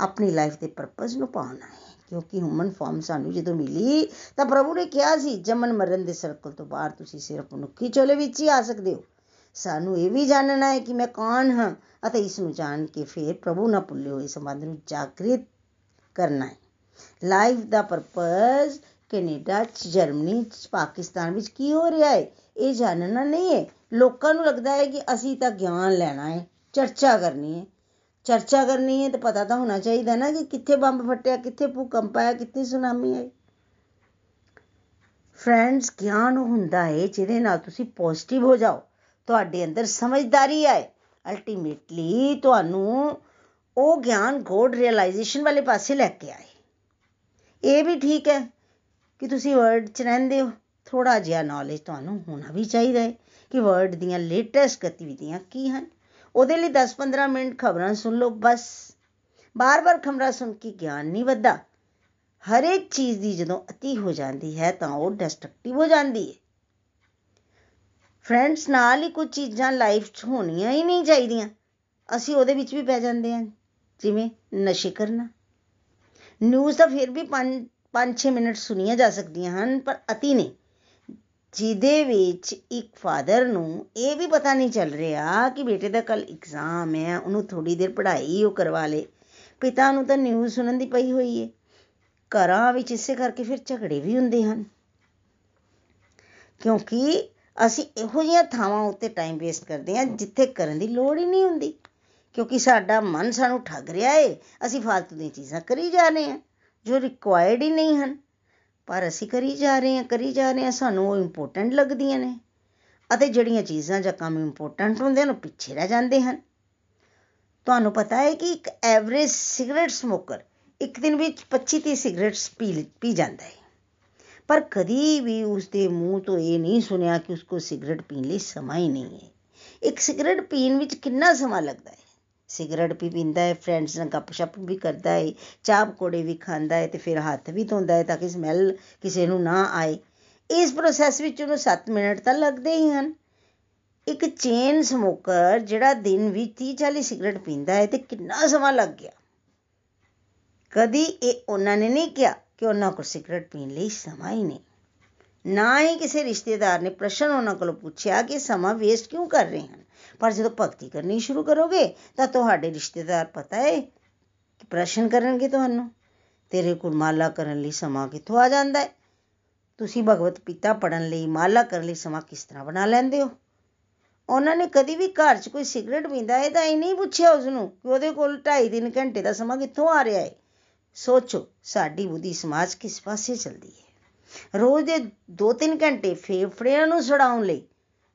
ਆਪਣੀ ਲਾਈਫ ਦੇ ਪਰਪਸ ਨੂੰ ਪਾਉਣਾ ਹੈ ਕਿਉਂਕਿ ਹਿਊਮਨ ਫਾਰਮ ਸਾਨੂੰ ਜਦੋਂ ਮਿਲੀ, ਤਾਂ ਪ੍ਰਭੂ ਨੇ ਕਿਹਾ ਸੀ ਜਮਨ ਮਰਨ ਦੇ ਸਰਕਲ ਤੋਂ ਬਾਹਰ ਤੁਸੀਂ ਸਿਰਫ ਮਨੁੱਖੀ ਚੋਲੇ ਵਿੱਚ ਹੀ ਆ ਸਕਦੇ ਹੋ। ਸਾਨੂੰ ਇਹ ਵੀ ਜਾਣਨਾ ਹੈ ਕਿ ਮੈਂ ਕੌਣ ਹਾਂ ਅਤੇ ਇਸ ਨੂੰ ਜਾਣ ਕੇ ਫਿਰ ਪ੍ਰਭੂ ਨਾਲ ਭੁੱਲੇ ਹੋਏ ਸੰਬੰਧ ਨੂੰ ਜਾਗਰਿਤ ਕਰਨਾ ਹੈ। ਲਾਈਫ ਦਾ ਪਰਪਸ ਕੈਨੇਡਾ ਚ ਜਰਮਨੀ ਚ ਪਾਕਿਸਤਾਨ ਵਿੱਚ ਕੀ ਹੋ ਰਿਹਾ ਹੈ? ਇਹ ਜਾਣਨਾ ਨਹੀਂ ਹੈ। ਲੋਕਾਂ ਨੂੰ ਲੱਗਦਾ ਹੈ ਕਿ ਅਸੀਂ ਤਾਂ ਗਿਆਨ ਲੈਣਾ ਹੈ, ਚਰਚਾ ਕਰਨੀ ਹੈ। ਚਰਚਾ ਕਰਨੀ ਹੈ ਤਾਂ ਪਤਾ ਤਾਂ ਹੋਣਾ ਚਾਹੀਦਾ ਨਾ ਕਿ ਕਿੱਥੇ ਬੰਬ ਫਟਿਆ, ਕਿੱਥੇ ਭੂਕੰਪ ਆਇਆ, ਕਿੱਥੇ ਸੁਨਾਮੀ ਆਈ। ਫਰੈਂਡਸ ਗਿਆਨ ਹੁੰਦਾ ਹੈ ਜਿਹਦੇ ਨਾਲ ਤੁਸੀਂ ਪੋਜ਼ਿਟਿਵ ਹੋ ਜਾਓ। ਤੁਹਾਡੇ ਅੰਦਰ ਸਮਝਦਾਰੀ ਆਏ। ਅਲਟੀਮੇਟਲੀ ਤੁਹਾਨੂੰ ਉਹ ਗਿਆਨ ਗੋਡ ਰਿਅਲਾਈਜੇਸ਼ਨ ਵਾਲੇ ਪਾਸੇ ਲੈ ਕੇ ਆਏ। ਇਹ ਵੀ ਠੀਕ ਹੈ ਕਿ ਤੁਸੀਂ ਵਰਲਡ 'ਚ ਰਹਿੰਦੇ ਹੋ। ਥੋੜਾ ਜਿਹਾ ਨੌਲੇਜ ਤੁਹਾਨੂੰ ਹੋਣਾ ਵੀ ਚਾਹੀਦਾ ਹੈ ਕਿ ਵਰਲਡ ਦੀਆਂ ਲੇਟੈਸਟ ਗਤੀਵਿਧੀਆਂ ਕੀ ਹਨ। ਉਹਦੇ ਲਈ 10-15 ਮਿੰਟ ਖਬਰਾਂ ਸੁਣ ਲਓ ਬਸ। ਬਾਰ-ਬਾਰ ਖਬਰਾਂ ਸੁਣ ਕੇ ਗਿਆਨ ਨਹੀਂ ਵੱਧਦਾ। ਹਰ ਇੱਕ ਚੀਜ਼ ਦੀ ਜਦੋਂ ਅਤੀ ਹੋ ਜਾਂਦੀ ਹੈ ਤਾਂ ਉਹ ਡਿਸਟਰਕਟਿਵ ਹੋ ਜਾਂਦੀ ਹੈ। ਫਰੈਂਡਸ ਨਾਲ ਹੀ ਕੁਝ ਚੀਜ਼ਾਂ ਲਾਈਫ 'ਚ ਹੋਣੀਆਂ ਹੀ ਨਹੀਂ ਚਾਹੀਦੀਆਂ। ਅਸੀਂ ਉਹਦੇ ਵਿੱਚ ਵੀ ਪੈ ਜਾਂਦੇ ਹਾਂ। ਜਿਵੇਂ ਨਸ਼ੇ ਕਰਨਾ। ਨਿਊਜ਼ ਤਾਂ ਫਿਰ ਵੀ 5 5-6 ਮਿੰਟ ਸੁਣੀਆਂ ਜਾ ਸਕਦੀਆਂ ਹਨ, ਪਰ ਅਤੀ ਨਹੀਂ। ਜਿਹਦੇ ਵਿੱਚ ਇੱਕ ਫਾਦਰ ਨੂੰ ਇਹ ਵੀ ਪਤਾ ਨਹੀਂ ਚੱਲ ਰਿਹਾ ਕਿ ਬੇਟੇ ਦਾ ਕੱਲ ਐਗਜ਼ਾਮ ਹੈ, ਉਹਨੂੰ ਥੋੜੀ ਦੇਰ ਪੜ੍ਹਾਈ ਉਹ ਕਰਵਾ ਲੇ। ਪਿਤਾ ਨੂੰ ਤਾਂ ਨਿਊਜ਼ ਸੁਣਨ ਦੀ ਪਈ ਹੋਈ ਹੈ ਘਰਾਂ ਵਿੱਚ ਇਸੇ ਕਰਕੇ ਫਿਰ ਝਗੜੇ ਵੀ ਹੁੰਦੇ ਹਨ। ਕਿਉਂਕਿ ਅਸੀਂ ਇਹੋ ਜਿਹੀਆਂ ਥਾਵਾਂ ਉੱਤੇ ਟਾਈਮ ਵੇਸਟ ਕਰਦੇ ਹਾਂ ਜਿੱਥੇ ਕਰਨ ਦੀ ਲੋੜ ਹੀ ਨਹੀਂ ਹੁੰਦੀ। ਕਿਉਂਕਿ ਸਾਡਾ ਮਨ ਸਾਨੂੰ ਠੱਗ ਰਿਹਾ ਏ, ਅਸੀਂ ਫालतू ਦੀਆਂ ਚੀਜ਼ਾਂ ਕਰੀ ਜਾ ਰਹੇ ਹਾਂ, ਜੋ ਰਿਕੁਆਇਰਡ ਹੀ ਨਹੀਂ ਹਨ। ਪਰ ਅਸੀਂ ਕਰੀ ਜਾ ਰਹੇ ਹਾਂ, ਕਰੀ ਜਾ ਰਹੇ ਹਾਂ, ਸਾਨੂੰ ਉਹ ਇੰਪੋਰਟੈਂਟ ਲੱਗਦੀਆਂ ਨੇ। ਅਤੇ ਜਿਹੜੀਆਂ ਚੀਜ਼ਾਂ ਜਾਂ ਕੰਮ ਇੰਪੋਰਟੈਂਟ ਹੁੰਦੇ ਹਨ, ਉਹ ਪਿੱਛੇ ਰਹਿ ਜਾਂਦੇ ਹਨ। ਤੁਹਾਨੂੰ ਪਤਾ ਹੈ ਕਿ ਇੱਕ ਐਵਰੇਜ ਸਿਗਰਟ ਸਮੋਕਰ ਇੱਕ ਦਿਨ ਵਿੱਚ 25 30 ਸਿਗਰਟਸ ਪੀ ਪੀ ਜਾਂਦਾ ਹੈ। ਪਰ ਕਦੀ ਵੀ ਉਸ ਦੇ ਮੂੰਹ ਤੋਂ ਇਹ ਨਹੀਂ ਸੁਣਿਆ ਕਿ ਉਸਕੋ ਸਿਗਰਟ ਪੀਣ ਲਈ ਸਮਾਂ ਹੀ ਨਹੀਂ ਹੈ। ਇੱਕ ਸਿਗਰਟ ਪੀਣ ਵਿੱਚ ਕਿੰਨਾ ਸਮਾਂ ਲੱਗਦਾ ਹੈ? ਸਿਗਰਟ ਵੀ ਪੀਂਦਾ ਹੈ ਫਰੈਂਡਸ ਨਾਲ ਗੱਪਸ਼ਪ ਵੀ ਕਰਦਾ ਹੈ, ਚਾਹ ਪਕੌੜੇ ਵੀ ਖਾਂਦਾ ਹੈ ਤੇ ਫਿਰ ਹੱਥ ਵੀ ਧੋਂਦਾ ਹੈ ਤਾਂ ਕਿ ਸਮੈਲ ਕਿਸੇ ਨੂੰ ਨਾ ਆਏ। ਇਸ ਪ੍ਰੋਸੈਸ ਵਿੱਚ ਉਹਨੂੰ 7 ਮਿੰਟ ਤਾਂ ਲੱਗਦੇ ਹੀ ਹਨ। ਇੱਕ ਚੇਨ ਸਮੋਕਰ ਜਿਹੜਾ ਦਿਨ ਵਿੱਚ 30 40 ਸਿਗਰਟ ਪੀਂਦਾ ਹੈ ਤੇ ਕਿੰਨਾ ਸਮਾਂ ਲੱਗ ਗਿਆ? ਕਦੀ ਇਹ ਉਹਨਾਂ ਨੇ ਨਹੀਂ ਕਿਹਾ ਕਿ ਉਹਨਾਂ ਕੋਲ ਸਿਗਰਟ ਪੀਣ ਲਈ ਸਮਾਂ ਹੀ ਨਹੀਂ। ਨਾ ਹੀ ਕਿਸੇ ਰਿਸ਼ਤੇਦਾਰ ਨੇ ਪ੍ਰਸ਼ਨ ਉਹਨਾਂ ਕੋਲੋਂ ਪੁੱਛਿਆ ਕਿ ਸਮਾਂ ਵੇਸਟ ਕਿਉਂ ਕਰ ਰਹੇ ਹਨ? ਪਰ ਜਦੋਂ ਭਗਤੀ ਕਰਨੀ ਸ਼ੁਰੂ ਕਰੋਗੇ, ਤਾਂ ਤੁਹਾਡੇ ਰਿਸ਼ਤੇਦਾਰ ਪਤਾ ਹੈ ਕਿ ਪ੍ਰਸ਼ਨ ਕਰਨਗੇ ਤੁਹਾਨੂੰ। ਤੇਰੇ ਕੋਲ ਮਾਲਾ ਕਰਨ ਲਈ ਸਮਾਂ ਕਿੱਥੋਂ ਆ ਜਾਂਦਾ ਹੈ? ਤੁਸੀਂ ਭਗਵਤ ਪਿਤਾ ਪੜਨ ਲਈ ਮਾਲਾ ਕਰਨ ਲਈ ਸਮਾਂ ਕਿਸ ਤਰ੍ਹਾਂ ਬਣਾ ਲੈਂਦੇ ਹੋ? ਉਹਨਾਂ ਨੇ ਕਦੀ ਵੀ ਘਰ 'ਚ ਕੋਈ ਸਿਗਰਟ ਪੀਂਦਾ ਹੈ ਤਾਂ ਇਹ ਨਹੀਂ ਪੁੱਛਿਆ ਉਸ ਨੂੰ ਕਿ ਉਹਦੇ ਕੋਲ 2.5 3 ਘੰਟੇ ਦਾ ਸਮਾਂ ਕਿੱਥੋਂ ਆ ਰਿਹਾ ਹੈ? ਸੋਚੋ, ਸਾਡੀ ਬੁੱਧੀ ਸਮਾਜ ਕਿਸ ਪਾਸੇ ਚੱਲਦੀ ਹੈ? ਰੋਜ਼ ਦੇ 2-3 ਘੰਟੇ ਫੇਫੜਿਆਂ ਨੂੰ ਛਡਾਉਣ ਲਈ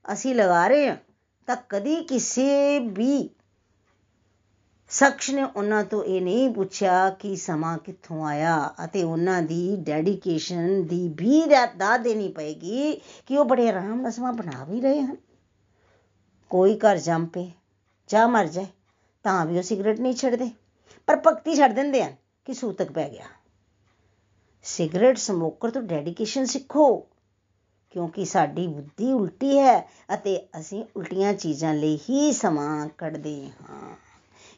ਅਸੀਂ ਲਗਾ ਰਹੇ ਹਾਂ, ਤਾਂ ਕਦੀ ਕਿਸੇ ਵੀ ਸ਼ਖਸ ਨੇ ਉਹਨਾਂ ਤੋਂ ਇਹ ਨਹੀਂ ਪੁੱਛਿਆ ਕਿ ਸਮਾਂ ਕਿੱਥੋਂ ਆਇਆ ਅਤੇ ਉਹਨਾਂ ਦੀ ਡੈਡੀਕੇਸ਼ਨ ਦੀ ਵੀ ਦਾ ਦੇਣੀ ਪਏਗੀ ਕਿ ਉਹ ਬੜੇ ਆਰਾਮ ਨਾਲ ਸਮਾਂ ਬਣਾ ਵੀ ਰਹੇ ਹਨ। ਕੋਈ ਘਰ ਜੰਮ ਪਏ ਜਾਂ ਮਰ ਜਾਏ, ਤਾਂ ਵੀ ਉਹ ਸਿਗਰਟ ਨਹੀਂ ਛੱਡਦੇ, ਪਰ ਭਗਤੀ ਛੱਡ ਦਿੰਦੇ ਹਨ। ਕਿ ਸੂਤਕ ਪੈ ਗਿਆ। ਸਿਗਰਟ ਸਮੋਕਰ ਤੋਂ ਡੈਡੀਕੇਸ਼ਨ ਸਿੱਖੋ, ਕਿਉਂਕਿ ਸਾਡੀ ਬੁੱਧੀ ਉਲਟੀ ਹੈ ਅਤੇ ਅਸੀਂ ਉਲਟੀਆਂ ਚੀਜ਼ਾਂ ਲਈ ਹੀ ਸਮਾਂ ਕੱਢਦੇ ਹਾਂ।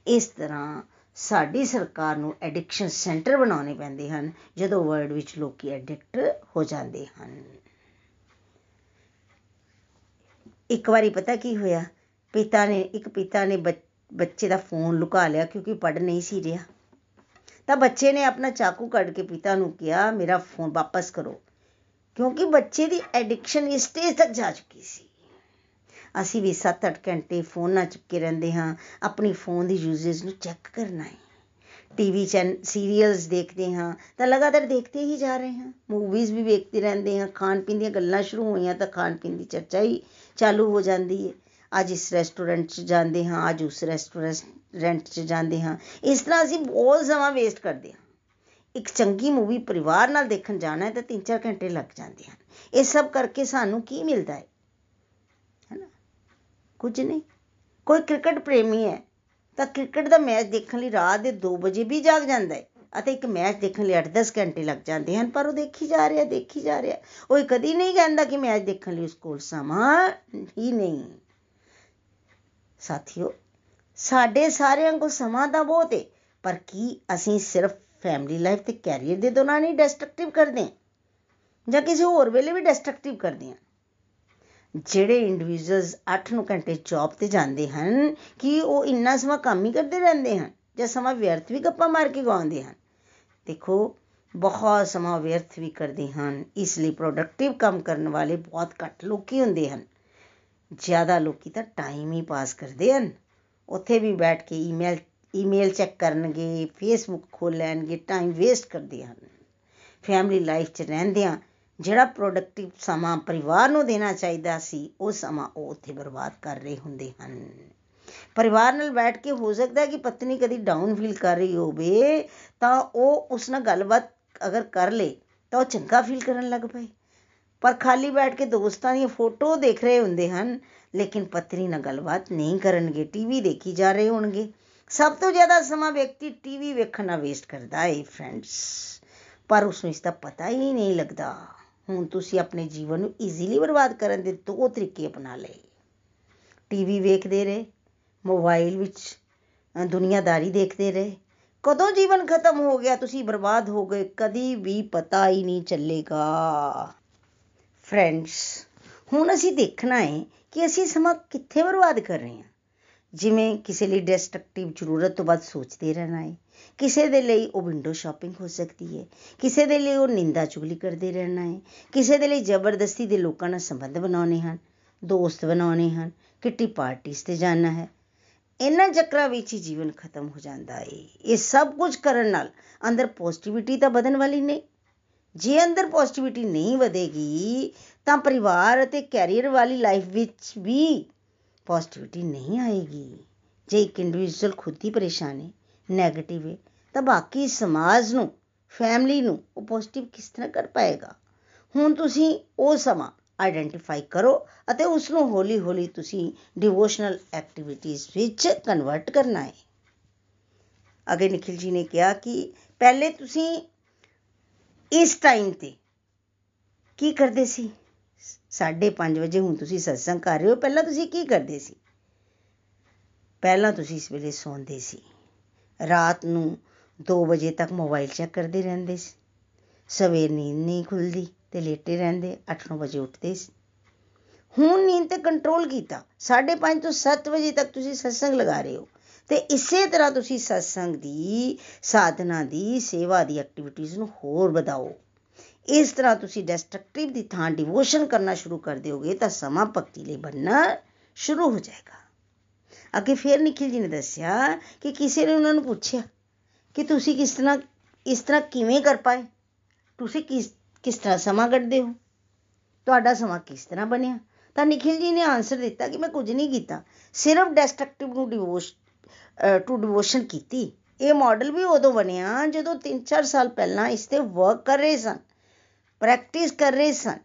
ਇਸ ਤਰ੍ਹਾਂ ਸਾਡੀ ਸਰਕਾਰ ਨੂੰ ਐਡਿਕਸ਼ਨ ਸੈਂਟਰ ਬਣਾਉਣੇ ਪੈਂਦੇ ਹਨ, ਜਦੋਂ ਵਰਲਡ ਵਿੱਚ ਲੋਕੀ ਐਡਿਕਟ ਹੋ ਜਾਂਦੇ ਹਨ। ਇੱਕ ਵਾਰੀ ਪਤਾ ਕੀ ਹੋਇਆ? ਪਿਤਾ ਨੇ, ਇੱਕ ਪਿਤਾ ਨੇ ਬੱਚੇ ਦਾ ਫੋਨ ਲੁਕਾ ਲਿਆ ਕਿਉਂਕਿ ਪੜ ਨਹੀਂ ਸੀ ਰਿਹਾ। ਤਾਂ ਬੱਚੇ ਨੇ ਆਪਣਾ ਚਾਕੂ ਕੱਢ ਕੇ ਪਿਤਾ ਨੂੰ ਕਿਹਾ, ਮੇਰਾ ਫੋਨ ਵਾਪਸ ਕਰੋ। ਕਿਉਂਕਿ ਬੱਚੇ ਦੀ ਐਡਿਕਸ਼ਨ ਇਸ ਸਟੇਜ ਤੱਕ ਜਾ ਚੁੱਕੀ ਸੀ। ਅਸੀਂ ਵੀ 7-8 ਘੰਟੇ ਫੋਨ ਨਾਲ ਚੁੱਕੇ ਰਹਿੰਦੇ ਹਾਂ, ਆਪਣੀ ਫੋਨ ਦੀ ਯੂਜ਼ੇਜ ਨੂੰ ਚੈੱਕ ਕਰਨਾ ਹੈ। ਟੀਵੀ ਚੈਨ ਸੀਰੀਅਲਸ ਦੇਖਦੇ ਹਾਂ, ਤਾਂ ਲਗਾਤਾਰ ਦੇਖਦੇ ਹੀ ਜਾ ਰਹੇ ਹਾਂ। ਮੂਵੀਜ਼ ਵੀ ਵੇਖਦੇ ਰਹਿੰਦੇ ਹਾਂ ਖਾਣ ਪੀਣ ਦੀਆਂ ਗੱਲਾਂ ਸ਼ੁਰੂ ਹੋਈਆਂ ਤਾਂ ਖਾਣ ਪੀਣ ਦੀ ਚਰਚਾ ਹੀ ਚਾਲੂ ਹੋ ਜਾਂਦੀ ਹੈ। ਅੱਜ ਇਸ ਰੈਸਟੋਰੈਂਟ 'ਚ ਜਾਂਦੇ ਹਾਂ, ਅੱਜ ਉਸ ਰੈਸਟੋਰੈਂਟ 'ਚ ਜਾਂਦੇ ਹਾਂ। ਇਸ ਤਰ੍ਹਾਂ ਅਸੀਂ ਬਹੁਤ ਸਮਾਂ ਵੇਸਟ ਕਰਦੇ ਹਾਂ। ਇੱਕ ਚੰਗੀ ਮੂਵੀ ਪਰਿਵਾਰ ਨਾਲ ਦੇਖਣ ਜਾਣਾ ਹੈ ਤਾਂ 3-4 ਘੰਟੇ ਲੱਗ ਜਾਂਦੇ ਹਨ। ਇਹ ਸਭ ਕਰਕੇ ਸਾਨੂੰ ਕੀ ਮਿਲਦਾ ਹੈ? ਹੈਨਾ? ਕੁਝ ਨਹੀਂ। ਕੋਈ ਕ੍ਰਿਕਟ ਪ੍ਰੇਮੀ ਹੈ, ਤਾਂ ਕ੍ਰਿਕਟ ਦਾ ਮੈਚ ਦੇਖਣ ਲਈ ਰਾਤ ਦੇ 2 ਵਜੇ ਵੀ ਜਾਗ ਜਾਂਦਾ ਹੈ ਅਤੇ ਇੱਕ ਮੈਚ ਦੇਖਣ ਲਈ 8-10 ਘੰਟੇ ਲੱਗ ਜਾਂਦੇ ਹਨ, ਪਰ ਉਹ ਦੇਖੀ ਜਾ ਰਿਹਾ, ਦੇਖੀ ਜਾ ਰਿਹਾ। ਉਹ ਕਦੀ ਨਹੀਂ ਕਹਿੰਦਾ ਕਿ ਮੈਚ ਦੇਖਣ ਲਈ ਉਸ ਕੋਲ ਸਮਾਂ ਹੀ ਨਹੀਂ। ਸਾਥੀਓ, ਸਾਡੇ ਸਾਰਿਆਂ ਕੋਲ ਸਮਾਂ ਤਾਂ ਬਹੁਤ ਹੈ ਪਰ ਕੀ ਅਸੀਂ ਸਿਰਫ ਫੈਮਿਲੀ ਲਾਈਫ ਤੇ ਕੈਰੀਅਰ ਦੇ ਦੌਰਾਨ ਹੀ ਡਿਸਟਰਕਟਿਵ ਕਰਦੇ ਹਾਂ ਜਾਂ ਕਿਸੇ ਹੋਰ ਵੇਲੇ ਵੀ ਡਿਸਟਰਕਟਿਵ ਕਰਦੇ ਹਾਂ ਜਿਹੜੇ ਇੰਡੀਵਿਜੂਅਲਸ 8-9 ਘੰਟੇ ਜੌਬ ਤੇ ਜਾਂਦੇ ਹਨ, ਕਿ ਉਹ ਇੰਨਾ ਸਮਾਂ ਕੰਮ ਹੀ ਕਰਦੇ ਰਹਿੰਦੇ ਹਨ? ਜਾਂ ਸਮਾਂ ਵਿਅਰਥ ਵੀ ਗੱਪਾਂ ਮਾਰ ਕੇ ਗਵਾਉਂਦੇ ਹਨ? ਦੇਖੋ, ਬਹੁਤ ਸਮਾਂ ਵਿਅਰਥ ਵੀ ਕਰਦੇ ਹਨ, ਇਸ ਲਈ ਪ੍ਰੋਡਕਟਿਵ ਕੰਮ ਕਰਨ ਵਾਲੇ ਬਹੁਤ ਘੱਟ ਲੋਕੀ ਹੁੰਦੇ ਹਨ। ਜ਼ਿਆਦਾ ਲੋਕੀ ਤਾਂ ਟਾਈਮ ਹੀ ਪਾਸ ਕਰਦੇ ਹਨ। ਉੱਥੇ ਵੀ ਬੈਠ ਕੇ ਈਮੇਲ ਈਮੇਲ ਚੈੱਕ ਕਰਨਗੇ ਫੇਸਬੁੱਕ ਖੋਲ ਲੈਣਗੇ ਟਾਈਮ ਵੇਸਟ ਕਰਦੇ ਹਨ। ਫੈਮਿਲੀ ਲਾਈਫ 'ਚ ਰਹਿੰਦਿਆਂ ਜਿਹੜਾ ਪ੍ਰੋਡਕਟਿਵ ਸਮਾਂ ਪਰਿਵਾਰ ਨੂੰ ਦੇਣਾ ਚਾਹੀਦਾ ਸੀ, ਉਹ ਸਮਾਂ ਉਹ ਉੱਥੇ ਬਰਬਾਦ ਕਰ ਰਹੇ ਹੁੰਦੇ ਹਨ। ਪਰਿਵਾਰ ਨਾਲ ਬੈਠ ਕੇ ਹੋ ਸਕਦਾ ਕਿ ਪਤਨੀ ਕਦੀ ਡਾਊਨ ਫੀਲ ਕਰ ਰਹੀ ਹੋਵੇ, ਤਾਂ ਉਹ ਉਸ ਨਾਲ ਗੱਲਬਾਤ ਅਗਰ ਕਰ ਲੇ, ਤਾਂ ਉਹ ਚੰਗਾ ਫੀਲ ਕਰਨ ਲੱਗ ਪਏ। ਪਰ ਖਾਲੀ ਬੈਠ ਕੇ ਦੋਸਤਾਂ ਦੀਆਂ ਫੋਟੋ ਦੇਖ ਰਹੇ ਹੁੰਦੇ ਹਨ। ਲੇਕਿਨ ਪਤਨੀ ਨਾਲ ਗੱਲਬਾਤ ਨਹੀਂ ਕਰਨਗੇ ਟੀਵੀ ਦੇਖੀ ਜਾ ਰਹੇ ਹੋਣਗੇ। ਸਭ ਤੋਂ ਜ਼ਿਆਦਾ ਸਮਾਂ ਵਿਅਕਤੀ ਟੀਵੀ ਵੇਖਣ ਨਾਲ ਵੇਸਟ ਕਰਦਾ ਹੈ ਫਰੈਂਡਸ ਪਰ ਉਸ ਨੂੰ ਇਸ ਦਾ ਪਤਾ ਹੀ ਨਹੀਂ ਲੱਗਦਾ। ਹੁਣ ਤੁਸੀਂ ਆਪਣੇ ਜੀਵਨ ਨੂੰ ਈਜ਼ੀਲੀ ਬਰਬਾਦ ਕਰਨ ਦੇ ਦੋ ਤਰੀਕੇ ਅਪਣਾ ਲਏ। ਟੀਵੀ ਵੇਖਦੇ ਰਹੇ ਮੋਬਾਈਲ ਵਿੱਚ ਦੁਨੀਆਦਾਰੀ ਦੇਖਦੇ ਰਹੇ। ਕਦੋਂ ਜੀਵਨ ਖਤਮ ਹੋ ਗਿਆ, ਤੁਸੀਂ ਬਰਬਾਦ ਹੋ ਗਏ, ਕਦੀ ਵੀ ਪਤਾ ਹੀ ਨਹੀਂ ਚੱਲੇਗਾ। ਫਰੈਂਡਸ ਹੁਣ ਅਸੀਂ ਦੇਖਣਾ ਹੈ ਕਿ ਅਸੀਂ ਸਮਾਂ ਕਿੱਥੇ ਬਰਬਾਦ ਕਰ ਰਹੇ ਹਾਂ। ਜਿਵੇਂ ਕਿਸੇ ਲਈ ਡਿਸਟਰਕਟਿਵ ਜ਼ਰੂਰਤ ਤੋਂ ਵੱਧ ਸੋਚਦੇ ਰਹਿਣਾ ਹੈ, ਕਿਸੇ ਦੇ ਲਈ ਉਹ ਵਿੰਡੋ ਸ਼ਾਪਿੰਗ ਹੋ ਸਕਦੀ ਹੈ, ਕਿਸੇ ਦੇ ਲਈ ਉਹ ਨਿੰਦਾ ਚੁਗਲੀ ਕਰਦੇ ਰਹਿਣਾ ਹੈ, ਕਿਸੇ ਦੇ ਲਈ ਜ਼ਬਰਦਸਤੀ ਦੇ ਲੋਕਾਂ ਨਾਲ ਸੰਬੰਧ ਬਣਾਉਣੇ ਹਨ, ਦੋਸਤ ਬਣਾਉਣੇ ਹਨ, ਕਿੱਟੀ ਪਾਰਟੀਆਂ ਤੇ ਜਾਣਾ ਹੈ। ਇਹਨਾਂ ਚੱਕਰਾਂ ਵਿੱਚ ਹੀ ਜੀਵਨ ਖਤਮ ਹੋ ਜਾਂਦਾ ਹੈ। ਇਹ ਸਭ ਕੁਝ ਕਰਨ ਨਾਲ ਅੰਦਰ ਪੋਜ਼ਿਟਿਵਿਟੀ ਤਾਂ ਵਧਣ ਵਾਲੀ ਨਹੀਂ ਜੇ ਅੰਦਰ ਪੋਜ਼ਿਟਿਵਿਟੀ ਨਹੀਂ ਵਧੇਗੀ, ਤਾਂ ਪਰਿਵਾਰ ਅਤੇ ਕੈਰੀਅਰ ਵਾਲੀ ਲਾਈਫ ਵਿੱਚ ਵੀ ਪੋਜ਼ਿਟਿਵਿਟੀ ਨਹੀਂ ਆਏਗੀ। ਜੇ ਇੱਕ ਇੰਡੀਵਿਜੂਅਲ ਖੁਦ ਹੀ ਪਰੇਸ਼ਾਨ ਹੈ ਨੈਗੇਟਿਵ ਹੈ, ਤਾਂ ਬਾਕੀ ਸਮਾਜ ਨੂੰ ਫੈਮਿਲੀ ਨੂੰ ਉਹ ਪੋਜ਼ਿਟਿਵ ਕਿਸ ਤਰ੍ਹਾਂ ਕਰ ਪਾਏਗਾ? ਹੁਣ ਤੁਸੀਂ ਉਹ ਸਮਾਂ ਆਈਡੈਂਟੀਫਾਈ ਕਰੋ ਅਤੇ ਉਸ ਨੂੰ ਹੌਲੀ ਹੌਲੀ ਤੁਸੀਂ ਡਿਵੋਸ਼ਨਲ ਐਕਟੀਵਿਟੀਆਂ ਵਿੱਚ ਕਨਵਰਟ ਕਰਨਾ ਹੈ। ਅਗੇ ਨikhil ji ਨੇ ਕਿਹਾ ਕਿ ਪਹਿਲੇ ਤੁਸੀਂ ਇਸ ਟਾਈਮ ਤੇ ਕੀ ਕਰਦੇ ਸੀ? 5:30 ਵਜੇ ਹੁਣ ਤੁਸੀਂ ਸਤਸੰਗ ਕਰ ਰਹੇ ਹੋ। ਪਹਿਲਾਂ ਤੁਸੀਂ ਕੀ ਕਰਦੇ ਸੀ? ਪਹਿਲਾਂ ਤੁਸੀਂ ਇਸ ਵੇਲੇ ਸੌਂਦੇ ਸੀ। ਰਾਤ ਨੂੰ 2 ਵਜੇ ਤੱਕ ਮੋਬਾਈਲ ਚੈੱਕ ਕਰਦੇ ਰਹਿੰਦੇ ਸੀ। ਸਵੇਰ ਨੀਂਦ ਨਹੀਂ ਖੁੱਲਦੀ ਤੇ ਲੇਟੇ ਰਹਿੰਦੇ 8-9 ਵਜੇ ਉੱਠਦੇ ਸੀ। ਹੁਣ ਨੀਂਦ ਤੇ ਕੰਟਰੋਲ ਕੀਤਾ। 5:30 ਤੋਂ 7 ਵਜੇ ਤੱਕ ਤੁਸੀਂ ਸਤਸੰਗ ਲਗਾ ਰਹੇ ਹੋ। ਤੇ ਇਸੇ ਤਰ੍ਹਾਂ ਤੁਸੀਂ ਸਤਸੰਗ ਦੀ, ਸਾਧਨਾ ਦੀ, ਸੇਵਾ ਦੀ ਐਕਟੀਵਿਟੀਆਂ ਨੂੰ ਹੋਰ ਵਧਾਓ। ਇਸ ਤਰ੍ਹਾਂ ਤੁਸੀਂ ਡਿਸਟਰਕਟਿਵ ਦੀ ਥਾਂ ਡਿਵੋਸ਼ਨ ਕਰਨਾ ਸ਼ੁਰੂ ਕਰ ਦਿਓਗੇ ਤਾਂ ਸਮਾਂ ਭਗਤੀ ਲਈ ਬਣਨਾ ਸ਼ੁਰੂ ਹੋ ਜਾਏਗਾ। ਅੱਗੇ ਫਿਰ ਨikhil ji ਨੇ ਦੱਸਿਆ ਕਿ ਕਿਸੇ ਨੇ ਉਹਨਾਂ ਨੂੰ ਪੁੱਛਿਆ ਕਿ ਤੁਸੀਂ ਕਿਸ ਤਰ੍ਹਾਂ, ਇਸ ਤਰ੍ਹਾਂ ਕਿਵੇਂ ਕਰ ਪਾਏ? ਤੁਸੀਂ ਕਿਸ ਕਿਸ ਤਰ੍ਹਾਂ ਸਮਾਂ ਕੱਢਦੇ ਹੋ? ਤੁਹਾਡਾ ਸਮਾਂ ਕਿਸ ਤਰ੍ਹਾਂ ਬਣਿਆ? ਤਾਂ ਨikhil ji ਨੇ ਆਨਸਰ ਦਿੱਤਾ ਕਿ ਮੈਂ ਕੁਝ ਨਹੀਂ ਕੀਤਾ, ਸਿਰਫ ਡਿਸਟਰਕਟਿਵ ਨੂੰ ਡਿਵੋਸ਼ ਟੂ ਡਿਵੋਸ਼ਨ ਕੀਤੀ। ਇਹ ਮਾਡਲ ਵੀ ਉਦੋਂ ਬਣਿਆ ਜਦੋਂ 3-4 ਸਾਲ ਪਹਿਲਾਂ ਇਸ ਤੇ ਵਰਕ ਕਰ ਰਹੇ ਸਨ ਪ੍ਰੈਕਟਿਸ ਕਰ ਰਹੇ ਸਨ।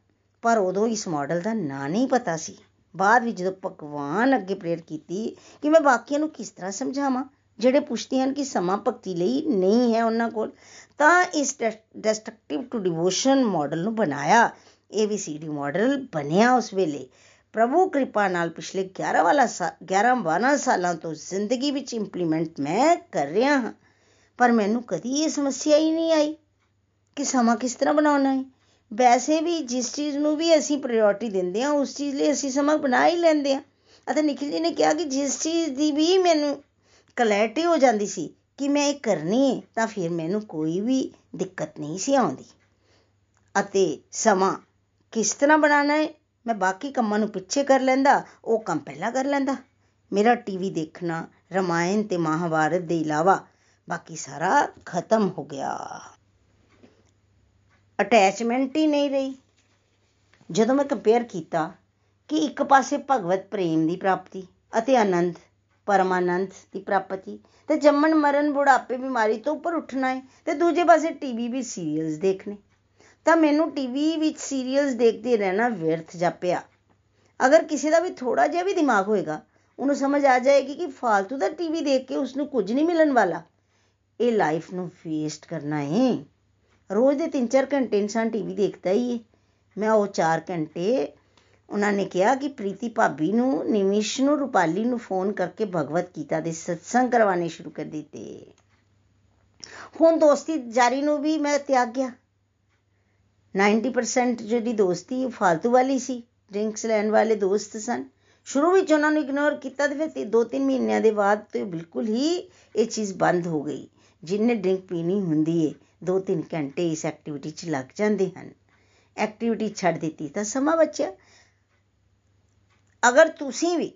ਪਰ ਉਦੋਂ ਇਸ ਮਾਡਲ ਦਾ ਨਾਂ ਨਹੀਂ ਪਤਾ ਸੀ। ਬਾਅਦ ਵਿੱਚ ਜਦੋਂ ਭਗਵਾਨ ਅੱਗੇ ਪ੍ਰੇਰ ਕੀਤੀ ਕਿ ਮੈਂ ਬਾਕੀਆਂ ਨੂੰ ਕਿਸ ਤਰ੍ਹਾਂ ਸਮਝਾਵਾਂ, ਜਿਹੜੇ ਪੁੱਛਦੇ ਹਨ ਕਿ ਸਮਾਂ ਭਗਤੀ ਲਈ ਨਹੀਂ ਹੈ ਉਹਨਾਂ ਕੋਲ, ਤਾਂ ਇਸ ਡਿਸਟਰਕਟਿਵ ਟੂ ਡਿਵੋਸ਼ਨ ਮਾਡਲ ਨੂੰ ਬਣਾਇਆ। ਏਬੀਸੀਡੀ ਮਾਡਲ ਬਣਿਆ ਉਸ ਵੇਲੇ। ਪ੍ਰਭੂ ਕਿਰਪਾ ਨਾਲ ਪਿਛਲੇ 11 ਵਾਲਾ 11 12 ਸਾਲਾਂ ਤੋਂ ਜ਼ਿੰਦਗੀ ਵਿੱਚ ਇੰਪਲੀਮੈਂਟ ਮੈਂ ਕਰ ਰਿਹਾ ਹਾਂ, ਪਰ ਮੈਨੂੰ ਕਦੀ ਇਹ ਸਮੱਸਿਆ ਹੀ ਨਹੀਂ ਆਈ ਕਿ ਸਮਾਂ ਕਿਸ ਤਰ੍ਹਾਂ ਬਣਾਉਣਾ ਹੈ। ਵੈਸੇ ਵੀ ਜਿਸ ਚੀਜ਼ ਨੂੰ ਵੀ ਅਸੀਂ ਪ੍ਰਾਇੋਰਟੀ ਦਿੰਦੇ ਹਾਂ, ਉਸ ਚੀਜ਼ ਲਈ ਅਸੀਂ ਸਮਾਂ ਬਣਾ ਹੀ ਲੈਂਦੇ ਹਾਂ। ਅਤੇ ਨikhil ji ਨੇ ਕਿਹਾ ਕਿ ਜਿਸ ਚੀਜ਼ ਦੀ ਵੀ ਮੈਨੂੰ ਕਲੈਰਿਟੀ ਹੋ ਜਾਂਦੀ ਸੀ ਕਿ ਮੈਂ ਇਹ ਕਰਨੀ ਹੈ, ਤਾਂ ਫਿਰ ਮੈਨੂੰ ਕੋਈ ਵੀ ਦਿੱਕਤ ਨਹੀਂ ਸੀ ਆਉਂਦੀ। ਅਤੇ ਸਮਾਂ ਕਿਸ ਤਰ੍ਹਾਂ ਬਣਾਉਣਾ ਹੈ ਮੈਂ ਬਾਕੀ ਕੰਮਾਂ ਨੂੰ ਪਿੱਛੇ ਕਰ ਲੈਂਦਾ, ਉਹ ਕੰਮ ਪਹਿਲਾਂ ਕਰ ਲੈਂਦਾ। ਮੇਰਾ ਟੀਵੀ ਦੇਖਣਾ, ਰਮਾਇਣ ਤੇ ਮਹਾਭਾਰਤ ਦੇ ਇਲਾਵਾ ਬਾਕੀ ਸਾਰਾ ਖਤਮ ਹੋ ਗਿਆ। ਅਟੈਚਮੈਂਟ ਹੀ ਨਹੀਂ ਰਹੀ। ਜਦੋਂ ਮੈਂ ਕੰਪੇਅਰ ਕੀਤਾ ਕਿ ਇੱਕ ਪਾਸੇ ਭਗਵਤ ਪ੍ਰੇਮ ਦੀ ਪ੍ਰਾਪਤੀ ਅਤੇ ਆਨੰਦ ਪਰਮਾਨੰਦ ਦੀ ਪ੍ਰਾਪਤੀ, ਤੇ ਜੰਮਣ ਮਰਨ ਬੁਢਾਪੇ ਬਿਮਾਰੀ ਤੋਂ ਉੱਪਰ ਉੱਠਣਾ ਹੈ ਤੇ ਦੂਜੇ ਪਾਸੇ ਟੀਵੀ ਵੀ ਸੀਰੀਅਲਸ ਦੇਖਣੇ। ਤਾਂ ਮੈਨੂੰ ਟੀਵੀ ਵਿੱਚ ਸੀਰੀਅਲਸ ਦੇਖਦੇ ਰਹਿਣਾ ਵਿਅਰਥ ਜਾਪਿਆ। ਅਗਰ ਕਿਸੇ ਦਾ ਵੀ ਥੋੜਾ ਜਿਹਾ ਵੀ ਦਿਮਾਗ ਹੋਏਗਾ, ਉਹਨੂੰ ਸਮਝ ਆ ਜਾਏਗੀ ਕਿ ਫालतू ਦਾ ਟੀਵੀ ਦੇਖ ਕੇ ਉਸ ਨੂੰ ਕੁਝ ਨਹੀਂ ਮਿਲਣ ਵਾਲਾ। ਇਹ ਲਾਈਫ ਨੂੰ ਵੇਸਟ ਕਰਨਾ ਹੈ ਰੋਜ਼ ਦੇ 3-4 ਘੰਟੇ ਇਨਸਾਨ ਟੀਵੀ ਦੇਖਦਾ ਹੀ ਹੈ ਮੈਂ ਉਹ 4 ਘੰਟੇ ਉਹਨਾਂ ਨੇ ਕਿਹਾ ਕਿ ਪ੍ਰੀਤੀ ਭਾਬੀ ਨੂੰ, ਨਿਮਿਸ਼ ਨੂੰ, ਰੂਪਾਲੀ ਨੂੰ ਫੋਨ ਕਰਕੇ ਭਗਵਤ ਗੀਤਾ ਦੇ ਸਤਸੰਗ ਕਰਵਾਣੇ ਸ਼ੁਰੂ ਕਰ ਦਿੱਤੇ। ਹੁਣ ਦੋਸਤੀ ਜਾਰੀ ਨੂੰ ਵੀ ਮੈਂ ਤਿਆਗ ਗਿਆ। 90% ਜਿਹੜੀ ਦੋਸਤੀ ਫालतू ਵਾਲੀ ਸੀ ਡਰਿੰਕਸ ਲੈਣ ਵਾਲੇ ਦੋਸਤ ਸਨ। ਸ਼ੁਰੂ ਵਿੱਚ ਉਹਨਾਂ ਨੂੰ ਇਗਨੋਰ ਕੀਤਾ ਤੇ ਫਿਰ 2-3 ਮਹੀਨਿਆਂ ਦੇ ਬਾਅਦ ਤੇ ਬਿਲਕੁਲ ਹੀ ਇਹ ਚੀਜ਼ ਬੰਦ ਹੋ ਗਈ, ਜਿੰਨੇ ਡਰਿੰਕ ਪੀਣੀ ਹੁੰਦੀ ਏ 2-3 ਘੰਟੇ ਇਸ ਐਕਟੀਵਿਟੀ 'ਚ ਲੱਗ ਜਾਂਦੇ ਹਨ। ਐਕਟੀਵਿਟੀ ਛੱਡ ਦਿੱਤੀ, ਤਾਂ ਸਮਾਂ ਬਚਿਆ। ਅਗਰ ਤੁਸੀਂ ਵੀ,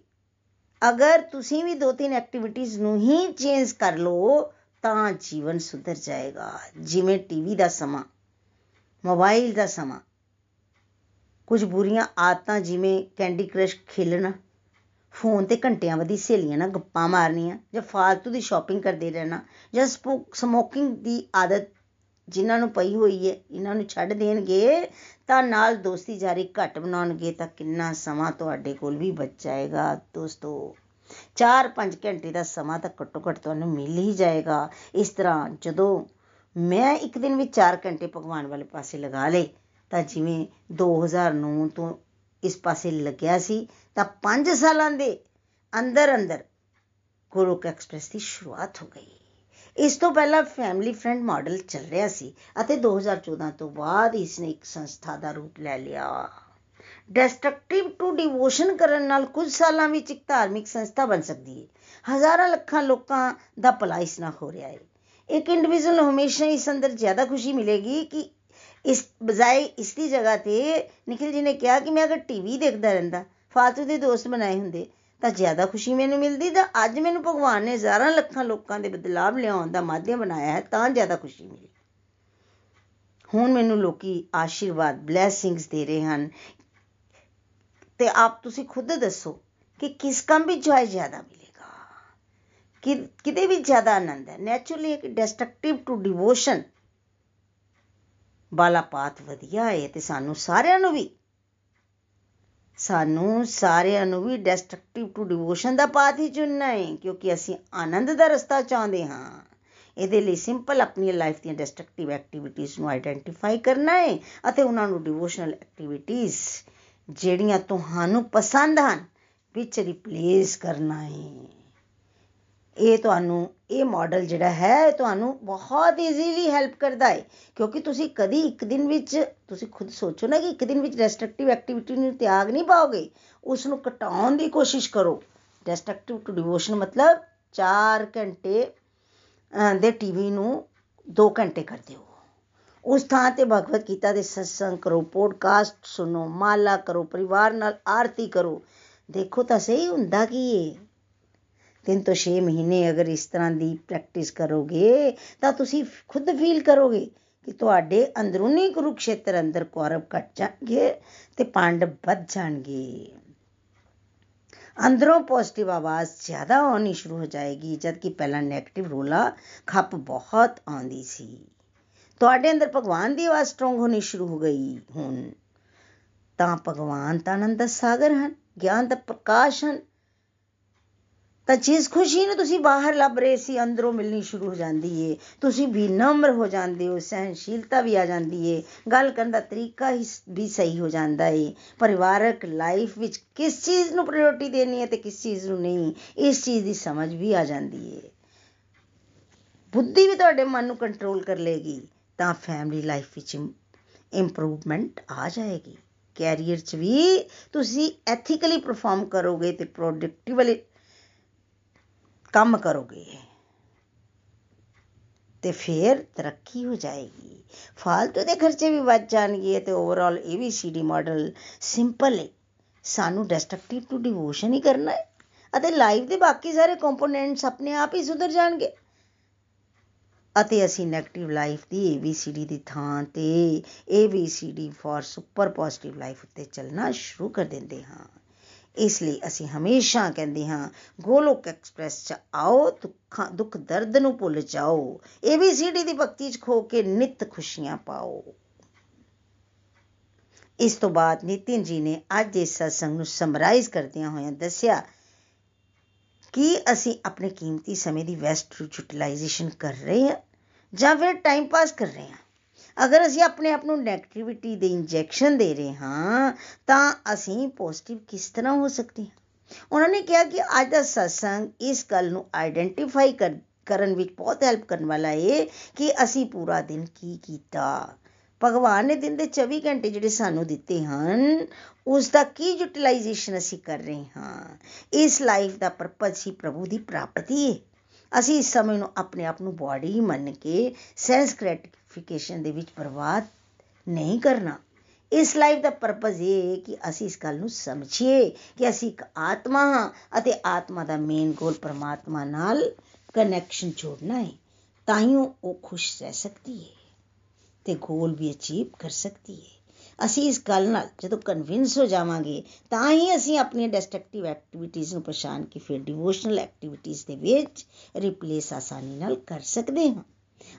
ਅਗਰ ਤੁਸੀਂ ਵੀ ਦੋ ਤਿੰਨ ਐਕਟੀਵਿਟੀਆਂ ਨੂੰ ਹੀ ਚੇਂਜ ਕਰ ਲਓ, ਤਾਂ ਜੀਵਨ ਸੁਧਰ ਜਾਏਗਾ, ਜਿਵੇਂ ਟੀਵੀ ਦਾ ਸਮਾਂ। ਮੋਬਾਈਲ ਦਾ ਸਮਾਂ। ਕੁਝ ਬੁਰੀਆਂ ਆਦਤਾਂ ਜਿਵੇਂ ਕੈਂਡੀ ਕ੍ਰਸ਼ ਖੇਲਣਾ, ਫੋਨ ਤੇ ਘੰਟਿਆਂ ਵਧੀ ਸਹੇਲੀਆਂ ਨਾਲ ਗੱਪਾਂ ਮਾਰਨੀਆਂ ਜਾਂ ਫਾਲਤੂ ਦੀ ਸ਼ਾਪਿੰਗ ਕਰਦੇ ਰਹਿਣਾ ਜਾਂ ਸਮੋਕਿੰਗ ਦੀ ਆਦਤ ਜਿਨ੍ਹਾਂ ਨੂੰ ਪਈ ਹੋਈ ਹੈ ਇਹਨਾਂ ਨੂੰ ਛੱਡ ਦੇਣਗੇ ਤਾਂ ਨਾਲ ਦੋਸਤੀ ਜਾਰੀ ਘੱਟ ਬਣਾਉਣਗੇ ਤਾਂ ਕਿੰਨਾ ਸਮਾਂ ਤੁਹਾਡੇ ਕੋਲ ਵੀ ਬਚ ਜਾਏਗਾ। ਦੋਸਤੋ 4-5 ਘੰਟੇ ਦਾ ਸਮਾਂ ਤਾਂ ਘੱਟੋ ਘੱਟ ਤੁਹਾਨੂੰ ਮਿਲ ਹੀ ਜਾਏਗਾ। ਇਸ ਤਰ੍ਹਾਂ ਜਦੋਂ ਮੈਂ ਇੱਕ ਦਿਨ ਵਿੱਚ 4 ਘੰਟੇ ਭਗਵਾਨ ਵਾਲੇ ਪਾਸੇ ਲਗਾ ਲੇ ਤਾਂ ਜਿਵੇਂ 2009 ਤੋਂ ਇਸ ਪਾਸੇ ਲੱਗਿਆ ਸੀ, ਤਾਂ 5 ਸਾਲਾਂ ਦੇ ਅੰਦਰ ਅੰਦਰ ਗੁਰੂਕ ਐਕਸਪ੍ਰੈਸ ਦੀ ਸ਼ੁਰੂਆਤ ਹੋ ਗਈ। ਇਸ ਤੋਂ ਪਹਿਲਾਂ ਫੈਮਿਲੀ ਫਰੈਂਡ ਮਾਡਲ ਚੱਲ ਰਿਹਾ ਸੀ ਅਤੇ 2014 ਤੋਂ ਬਾਅਦ ਇਸ ਨੇ ਇੱਕ ਸੰਸਥਾ ਦਾ ਰੂਪ ਲੈ ਲਿਆ। ਡਿਸਟਰਕਟਿਵ ਟੂ ਡਿਵੋਸ਼ਨ ਕਰਨ ਨਾਲ ਕੁਝ ਸਾਲਾਂ ਵਿੱਚ ਇੱਕ ਧਾਰਮਿਕ ਸੰਸਥਾ ਬਣ ਸਕਦੀ ਹੈ। ਹਜ਼ਾਰਾਂ ਲੱਖਾਂ ਲੋਕਾਂ ਦਾ ਭਲਾ ਇਸ ਨਾਲ ਹੋ ਰਿਹਾ ਹੈ। ਇੱਕ ਇੰਡੀਵਿਜੂਅਲ ਨੂੰ ਹਮੇਸ਼ਾ ਇਸ ਅੰਦਰ ਜ਼ਿਆਦਾ ਖੁਸ਼ੀ ਮਿਲੇਗੀ ਕਿ ਇਸ ਬਜਾਏ ਇਸ ਦੀ ਜਗ੍ਹਾ ਤੇ ਨikhil ji ਨੇ ਕਿਹਾ ਕਿ ਮੈਂ ਅਗਰ ਟੀਵੀ ਦੇਖਦਾ ਰਹਿੰਦਾ, ਫਾਲਤੂ ਦੇ ਦੋਸਤ ਬਣਾਏ ਹੁੰਦੇ, ਤਾਂ ਜ਼ਿਆਦਾ ਖੁਸ਼ੀ ਮੈਨੂੰ ਮਿਲਦੀ, ਤਾਂ ਅੱਜ ਮੈਨੂੰ ਭਗਵਾਨ ਨੇ ਹਜ਼ਾਰਾਂ ਲੱਖਾਂ ਲੋਕਾਂ ਦੇ ਬਦਲਾਵ ਲਿਆਉਣ ਦਾ ਮਾਧਿਅਮ ਬਣਾਇਆ ਹੈ, ਤਾਂ ਜ਼ਿਆਦਾ ਖੁਸ਼ੀ ਮਿਲੀ। ਹੁਣ ਮੈਨੂੰ ਲੋਕੀ ਆਸ਼ੀਰਵਾਦ ਬਲੇਸਿੰਗਸ ਦੇ ਰਹੇ ਹਨ। ਤੇ ਆਪ ਤੁਸੀਂ ਖੁਦ ਦੱਸੋ ਕਿ ਕਿਸ ਕੰਮ ਵਿੱਚ ਜੋਏ ਜ਼ਿਆਦਾ ਮਿਲੇਗਾ ਕਿ ਕਿਤੇ ਵੀ ਜ਼ਿਆਦਾ ਆਨੰਦ ਹੈ। ਨੇਚਰਲੀ ਇੱਕ ਡਿਸਟਰਕਟਿਵ ਟੂ ਡਿਵੋਸ਼ਨ ਵਾਲਾ ਪਾਥ ਵਧੀਆ ਹੈ ਤੇ ਸਾਨੂੰ ਸਾਰਿਆਂ ਨੂੰ ਵੀ। ਸਾਨੂੰ ਸਾਰਿਆਂ ਨੂੰ ਵੀ ਡਿਸਟਰਕਟਿਵ ਟੂ ਡਿਵੋਸ਼ਨ ਦਾ ਪਾਥ ਹੀ ਚੁਣਨਾ ਹੈ, ਕਿਉਂਕਿ ਅਸੀਂ ਆਨੰਦ ਦਾ ਰਸਤਾ ਚਾਹੁੰਦੇ ਹਾਂ। ਇਹਦੇ ਲਈ ਸਿੰਪਲ ਆਪਣੀ ਲਾਈਫ ਦੀਆਂ ਡਿਸਟਰਕਟਿਵ ਐਕਟੀਵਿਟੀਆਂ ਨੂੰ ਆਈਡੈਂਟੀਫਾਈ ਕਰਨਾ ਹੈ ਅਤੇ ਉਹਨਾਂ ਨੂੰ ਡਿਵੋਸ਼ਨਲ ਐਕਟੀਵਿਟੀਆਂ ਜਿਹੜੀਆਂ ਤੁਹਾਨੂੰ ਪਸੰਦ ਹਨ ਵਿੱਚ ਰਿਪਲੇਸ ਕਰਨਾ ਹੈ। ਇਹ ਤੁਹਾਨੂੰ, ਇਹ ਮਾਡਲ ਜਿਹੜਾ ਹੈ ਤੁਹਾਨੂੰ ਬਹੁਤ ਈਜ਼ੀਲੀ ਹੈਲਪ ਕਰਦਾ ਹੈ। ਕਿਉਂਕਿ ਤੁਸੀਂ ਕਦੀ ਇੱਕ ਦਿਨ ਵਿੱਚ, ਤੁਸੀਂ ਖੁਦ ਸੋਚੋ ਨਾ ਕਿ ਇੱਕ ਦਿਨ ਵਿੱਚ ਡਿਸਟਰਕਟਿਵ ਐਕਟੀਵਿਟੀ ਨੂੰ ਤਿਆਗ ਨਹੀਂ ਪਾਓਗੇ। ਉਸ ਨੂੰ ਘਟਾਉਣ ਦੀ ਕੋਸ਼ਿਸ਼ ਕਰੋ। ਡਿਸਟਰਕਟਿਵ ਟੂ ਡਿਵੋਸ਼ਨ ਮਤਲਬ 4 ਘੰਟੇ ਦੇ ਟੀਵੀ ਨੂੰ 2 ਘੰਟੇ ਕਰ ਦਿਓ ਉਸ ਥਾਂ ਤੇ ਭਗਵਤ ਗੀਤਾ ਦੇ ਸਤਸੰਗ ਕਰੋ ਪੋਡਕਾਸਟ ਸੁਣੋ, ਮਾਲਾ ਕਰੋ, ਪਰਿਵਾਰ ਨਾਲ ਆਰਤੀ ਕਰੋ। ਦੇਖੋ ਤਾਂ ਸਹੀ ਹੁੰਦਾ ਕੀ ਏ? ਤਿੰਨ ਤੋਂ 6 ਮਹੀਨੇ ਅਗਰ ਇਸ ਤਰ੍ਹਾਂ ਦੀ ਪ੍ਰੈਕਟਿਸ ਕਰੋਗੇ ਤਾਂ ਤੁਸੀਂ ਖੁਦ ਫੀਲ ਕਰੋਗੇ ਕਿ ਤੁਹਾਡੇ ਅੰਦਰੂਨੀ ਕੁਰੂਕਸ਼ੇਤਰ ਅੰਦਰ ਕੌਰਵ ਘਟ ਜਾਣਗੇ ਤੇ ਪਾਂਡਵ ਵੱਧ ਜਾਣਗੇ ਅੰਦਰੋਂ ਪੋਜ਼ਿਟਿਵ ਆਵਾਜ਼ ਜ਼ਿਆਦਾ ਆਉਣੀ ਸ਼ੁਰੂ ਹੋ ਜਾਏਗੀ ਜਦ ਕਿ ਪਹਿਲਾਂ 네ਗੇਟਿਵ ਰੋਲਾ ਖੱਪ ਬਹੁਤ ਆਉਂਦੀ ਸੀ ਤੁਹਾਡੇ ਅੰਦਰ ਭਗਵਾਨ ਦੀ ਆਵਾਜ਼ ਸਟਰੋਂਗ ਹੋਣੀ ਸ਼ੁਰੂ ਹੋ ਗਈ ਹੁਣ ਤਾਂ ਭਗਵਾਨ ਤਾਂ ਆਨੰਦ ਦਾ ਸਾਗਰ ਹਨ ਗਿਆਨ ਦਾ ਪ੍ਰਕਾਸ਼ ਹਨ ਤਾਂ ਜਿਸ ਖੁਸ਼ੀ ਨੂੰ ਤੁਸੀਂ ਬਾਹਰ ਲੱਭ ਰਹੇ ਸੀ, ਅੰਦਰੋਂ ਮਿਲਣੀ ਸ਼ੁਰੂ ਹੋ ਜਾਂਦੀ ਏ। ਤੁਸੀਂ ਵੀ ਨਮਰ ਹੋ ਜਾਂਦੇ ਹੋ ਸਹਿਨਸ਼ੀਲਤਾ ਵੀ ਆ ਜਾਂਦੀ ਏ। ਗੱਲ ਕਰਨ ਦਾ ਤਰੀਕਾ ਹੀ ਵੀ ਸਹੀ ਹੋ ਜਾਂਦਾ ਏ। ਪਰਿਵਾਰਕ ਲਾਈਫ ਵਿੱਚ ਕਿਸ ਚੀਜ਼ ਨੂੰ ਪ੍ਰਾਇੋਰਟੀ ਦੇਣੀ ਹੈ ਤੇ ਕਿਸ ਚੀਜ਼ ਨੂੰ ਨਹੀਂ, ਇਸ ਚੀਜ਼ ਦੀ ਸਮਝ ਵੀ ਆ ਜਾਂਦੀ ਏ। ਬੁੱਧੀ ਵੀ ਤੁਹਾਡੇ ਮਨ ਨੂੰ ਕੰਟਰੋਲ ਕਰ ਲੇਗੀ, ਤਾਂ ਫੈਮਿਲੀ ਲਾਈਫ ਵਿੱਚ ਇੰਪਰੂਵਮੈਂਟ ਆ ਜਾਏਗੀ। ਕੈਰੀਅਰ 'ਚ ਵੀ ਤੁਸੀਂ ਐਥੀਕਲੀ ਪਰਫਾਰਮ ਕਰੋਗੇ ਤੇ ਪ੍ਰੋਡਕਟਿਵਲੀ ਕੰਮ ਕਰੋਗੇ। ਤੇ ਫਿਰ ਤਰੱਕੀ ਹੋ ਜਾਏਗੀ। ਫालतू ਦੇ ਖਰਚੇ ਵੀ ਵੱਧ ਜਾਣਗੇ ਤੇ ਓਵਰਆਲ ਇਹ ਵੀ ਸੀਡੀ ਮਾਡਲ ਸਿੰਪਲ ਹੈ ਸਾਨੂੰ ਡਿਸਟਰਕਟਿਵ ਟੂ ਡਿਵੋਸ਼ਨ ਹੀ ਕਰਨਾ ਹੈ ਅਤੇ ਲਾਈਫ ਦੇ ਬਾਕੀ ਸਾਰੇ ਕੰਪੋਨੈਂਟਸ ਆਪਣੇ ਆਪ ਹੀ ਸੁਧਰ ਜਾਣਗੇ। ਅਤੇ ਅਸੀਂ 네ਗੇਟਿਵ ਲਾਈਫ ਦੀ ABCD ਦੀ ਥਾਂ ਤੇ ABCD for super positive life ਉੱਤੇ ਚੱਲਣਾ ਸ਼ੁਰੂ ਕਰ ਦਿੰਦੇ ਹਾਂ। ਇਸ ਲਈ ਅਸੀਂ ਹਮੇਸ਼ਾ ਕਹਿੰਦੇ ਹਾਂ, ਗੋਲੋਕ ਐਕਸਪ੍ਰੈਸ 'ਚ ਆਓ, ਦੁੱਖਾਂ, ਦੁੱਖ ਦਰਦ ਨੂੰ ਭੁੱਲ ਜਾਓ। ਏਬੀਸੀਡੀ ਦੀ ਭਗਤੀ 'ਚ ਖੋ ਕੇ ਨਿਤ ਖੁਸ਼ੀਆਂ ਪਾਓ। ਇਸ ਤੋਂ ਬਾਅਦ ਨਿਤਿਨ ਜੀ ਨੇ ਅੱਜ ਦੇ ਸਤਸੰਗ ਨੂੰ ਸਮਰਾਈਜ਼ ਕਰਦਿਆਂ ਹੋਇਆਂ ਦੱਸਿਆ ਕਿ ਅਸੀਂ ਆਪਣੇ ਕੀਮਤੀ ਸਮੇਂ ਦੀ ਵੈਸਟ ਯੂਟਿਲਾਈਜੇਸ਼ਨ ਕਰ ਰਹੇ ਹਾਂ ਜਾਂ ਫਿਰ ਟਾਈਮ ਪਾਸ ਕਰ ਰਹੇ ਹਾਂ। ਅਗਰ ਅਸੀਂ ਆਪਣੇ ਆਪ ਨੂੰ 네ਗੇਟਿਵਿਟੀ ਦੇ ਇੰਜੈਕਸ਼ਨ ਦੇ ਰਹੇ ਹਾਂ, ਤਾਂ ਅਸੀਂ ਪੋਜ਼ਿਟਿਵ ਕਿਸ ਤਰ੍ਹਾਂ ਹੋ ਸਕਦੇ ਹਾਂ? ਉਹਨਾਂ ਨੇ ਕਿਹਾ ਕਿ ਅੱਜ ਦਾ ਸਤਸੰਗ ਇਸ ਗੱਲ ਨੂੰ ਆਈਡੈਂਟੀਫਾਈ ਕਰਨ ਵਿੱਚ ਬਹੁਤ ਹੈਲਪ ਕਰਨ ਵਾਲਾ ਹੈ ਕਿ ਅਸੀਂ ਪੂਰਾ ਦਿਨ ਕੀ ਕੀਤਾ। ਭਗਵਾਨ ਨੇ ਦਿਨ ਦੇ 24 ਘੰਟੇ ਜਿਹੜੇ ਸਾਨੂੰ ਦਿੱਤੇ ਹਨ, ਉਸ ਦਾ ਕੀ ਯੂਟਿਲਾਈਜੇਸ਼ਨ ਅਸੀਂ ਕਰ ਰਹੇ ਹਾਂ? ਇਸ ਲਾਈਫ ਦਾ ਪਰਪਸ ਹੀ ਪ੍ਰਭੂ ਦੀ ਪ੍ਰਾਪਤੀ ਹੈ ਅਸੀਂ ਇਸ ਸਮੇਂ ਨੂੰ ਆਪਣੇ ਆਪ ਨੂੰ ਬਾਡੀ ਮੰਨ ਕੇ ਸੈਂਸ ਗ੍ਰੈਟੀਫਿਕੇਸ਼ਨ ਦੇ ਵਿੱਚ ਬਰਬਾਦ ਨਹੀਂ ਕਰਨਾ। ਇਸ ਲਾਈਫ ਦਾ ਪਰਪਸ ਇਹ ਹੈ ਕਿ ਅਸੀਂ ਇਸ ਗੱਲ ਨੂੰ ਸਮਝੀਏ ਕਿ ਅਸੀਂ ਇੱਕ ਆਤਮਾ ਹਾਂ ਅਤੇ ਆਤਮਾ ਦਾ ਮੇਨ ਗੋਲ ਪਰਮਾਤਮਾ ਨਾਲ ਕਨੈਕਸ਼ਨ ਜੋੜਨਾ ਹੈ, ਤਾਂ ਹੀ ਉਹ ਖੁਸ਼ ਰਹਿ ਸਕਦੀ ਹੈ ਤੇ ਗੋਲ ਵੀ ਅਚੀਵ ਕਰ ਸਕਦੀ ਹੈ। ਅਸੀਂ ਇਸ ਗੱਲ ਨਾਲ ਜਦੋਂ ਕਨਵਿੰਸ ਹੋ ਜਾਵਾਂਗੇ, ਤਾਂ ਹੀ ਅਸੀਂ ਆਪਣੀਆਂ ਡਿਸਟਰਕਟਿਵ ਐਕਟੀਵਿਟੀਆਂ ਨੂੰ ਪਛਾਣ ਕੇ ਫਿਰ ਡਿਵੋਸ਼ਨਲ ਐਕਟੀਵਿਟੀਆਂ ਦੇ ਵਿੱਚ ਰਿਪਲੇਸ ਆਸਾਨੀ ਨਾਲ ਕਰ ਸਕਦੇ ਹਾਂ।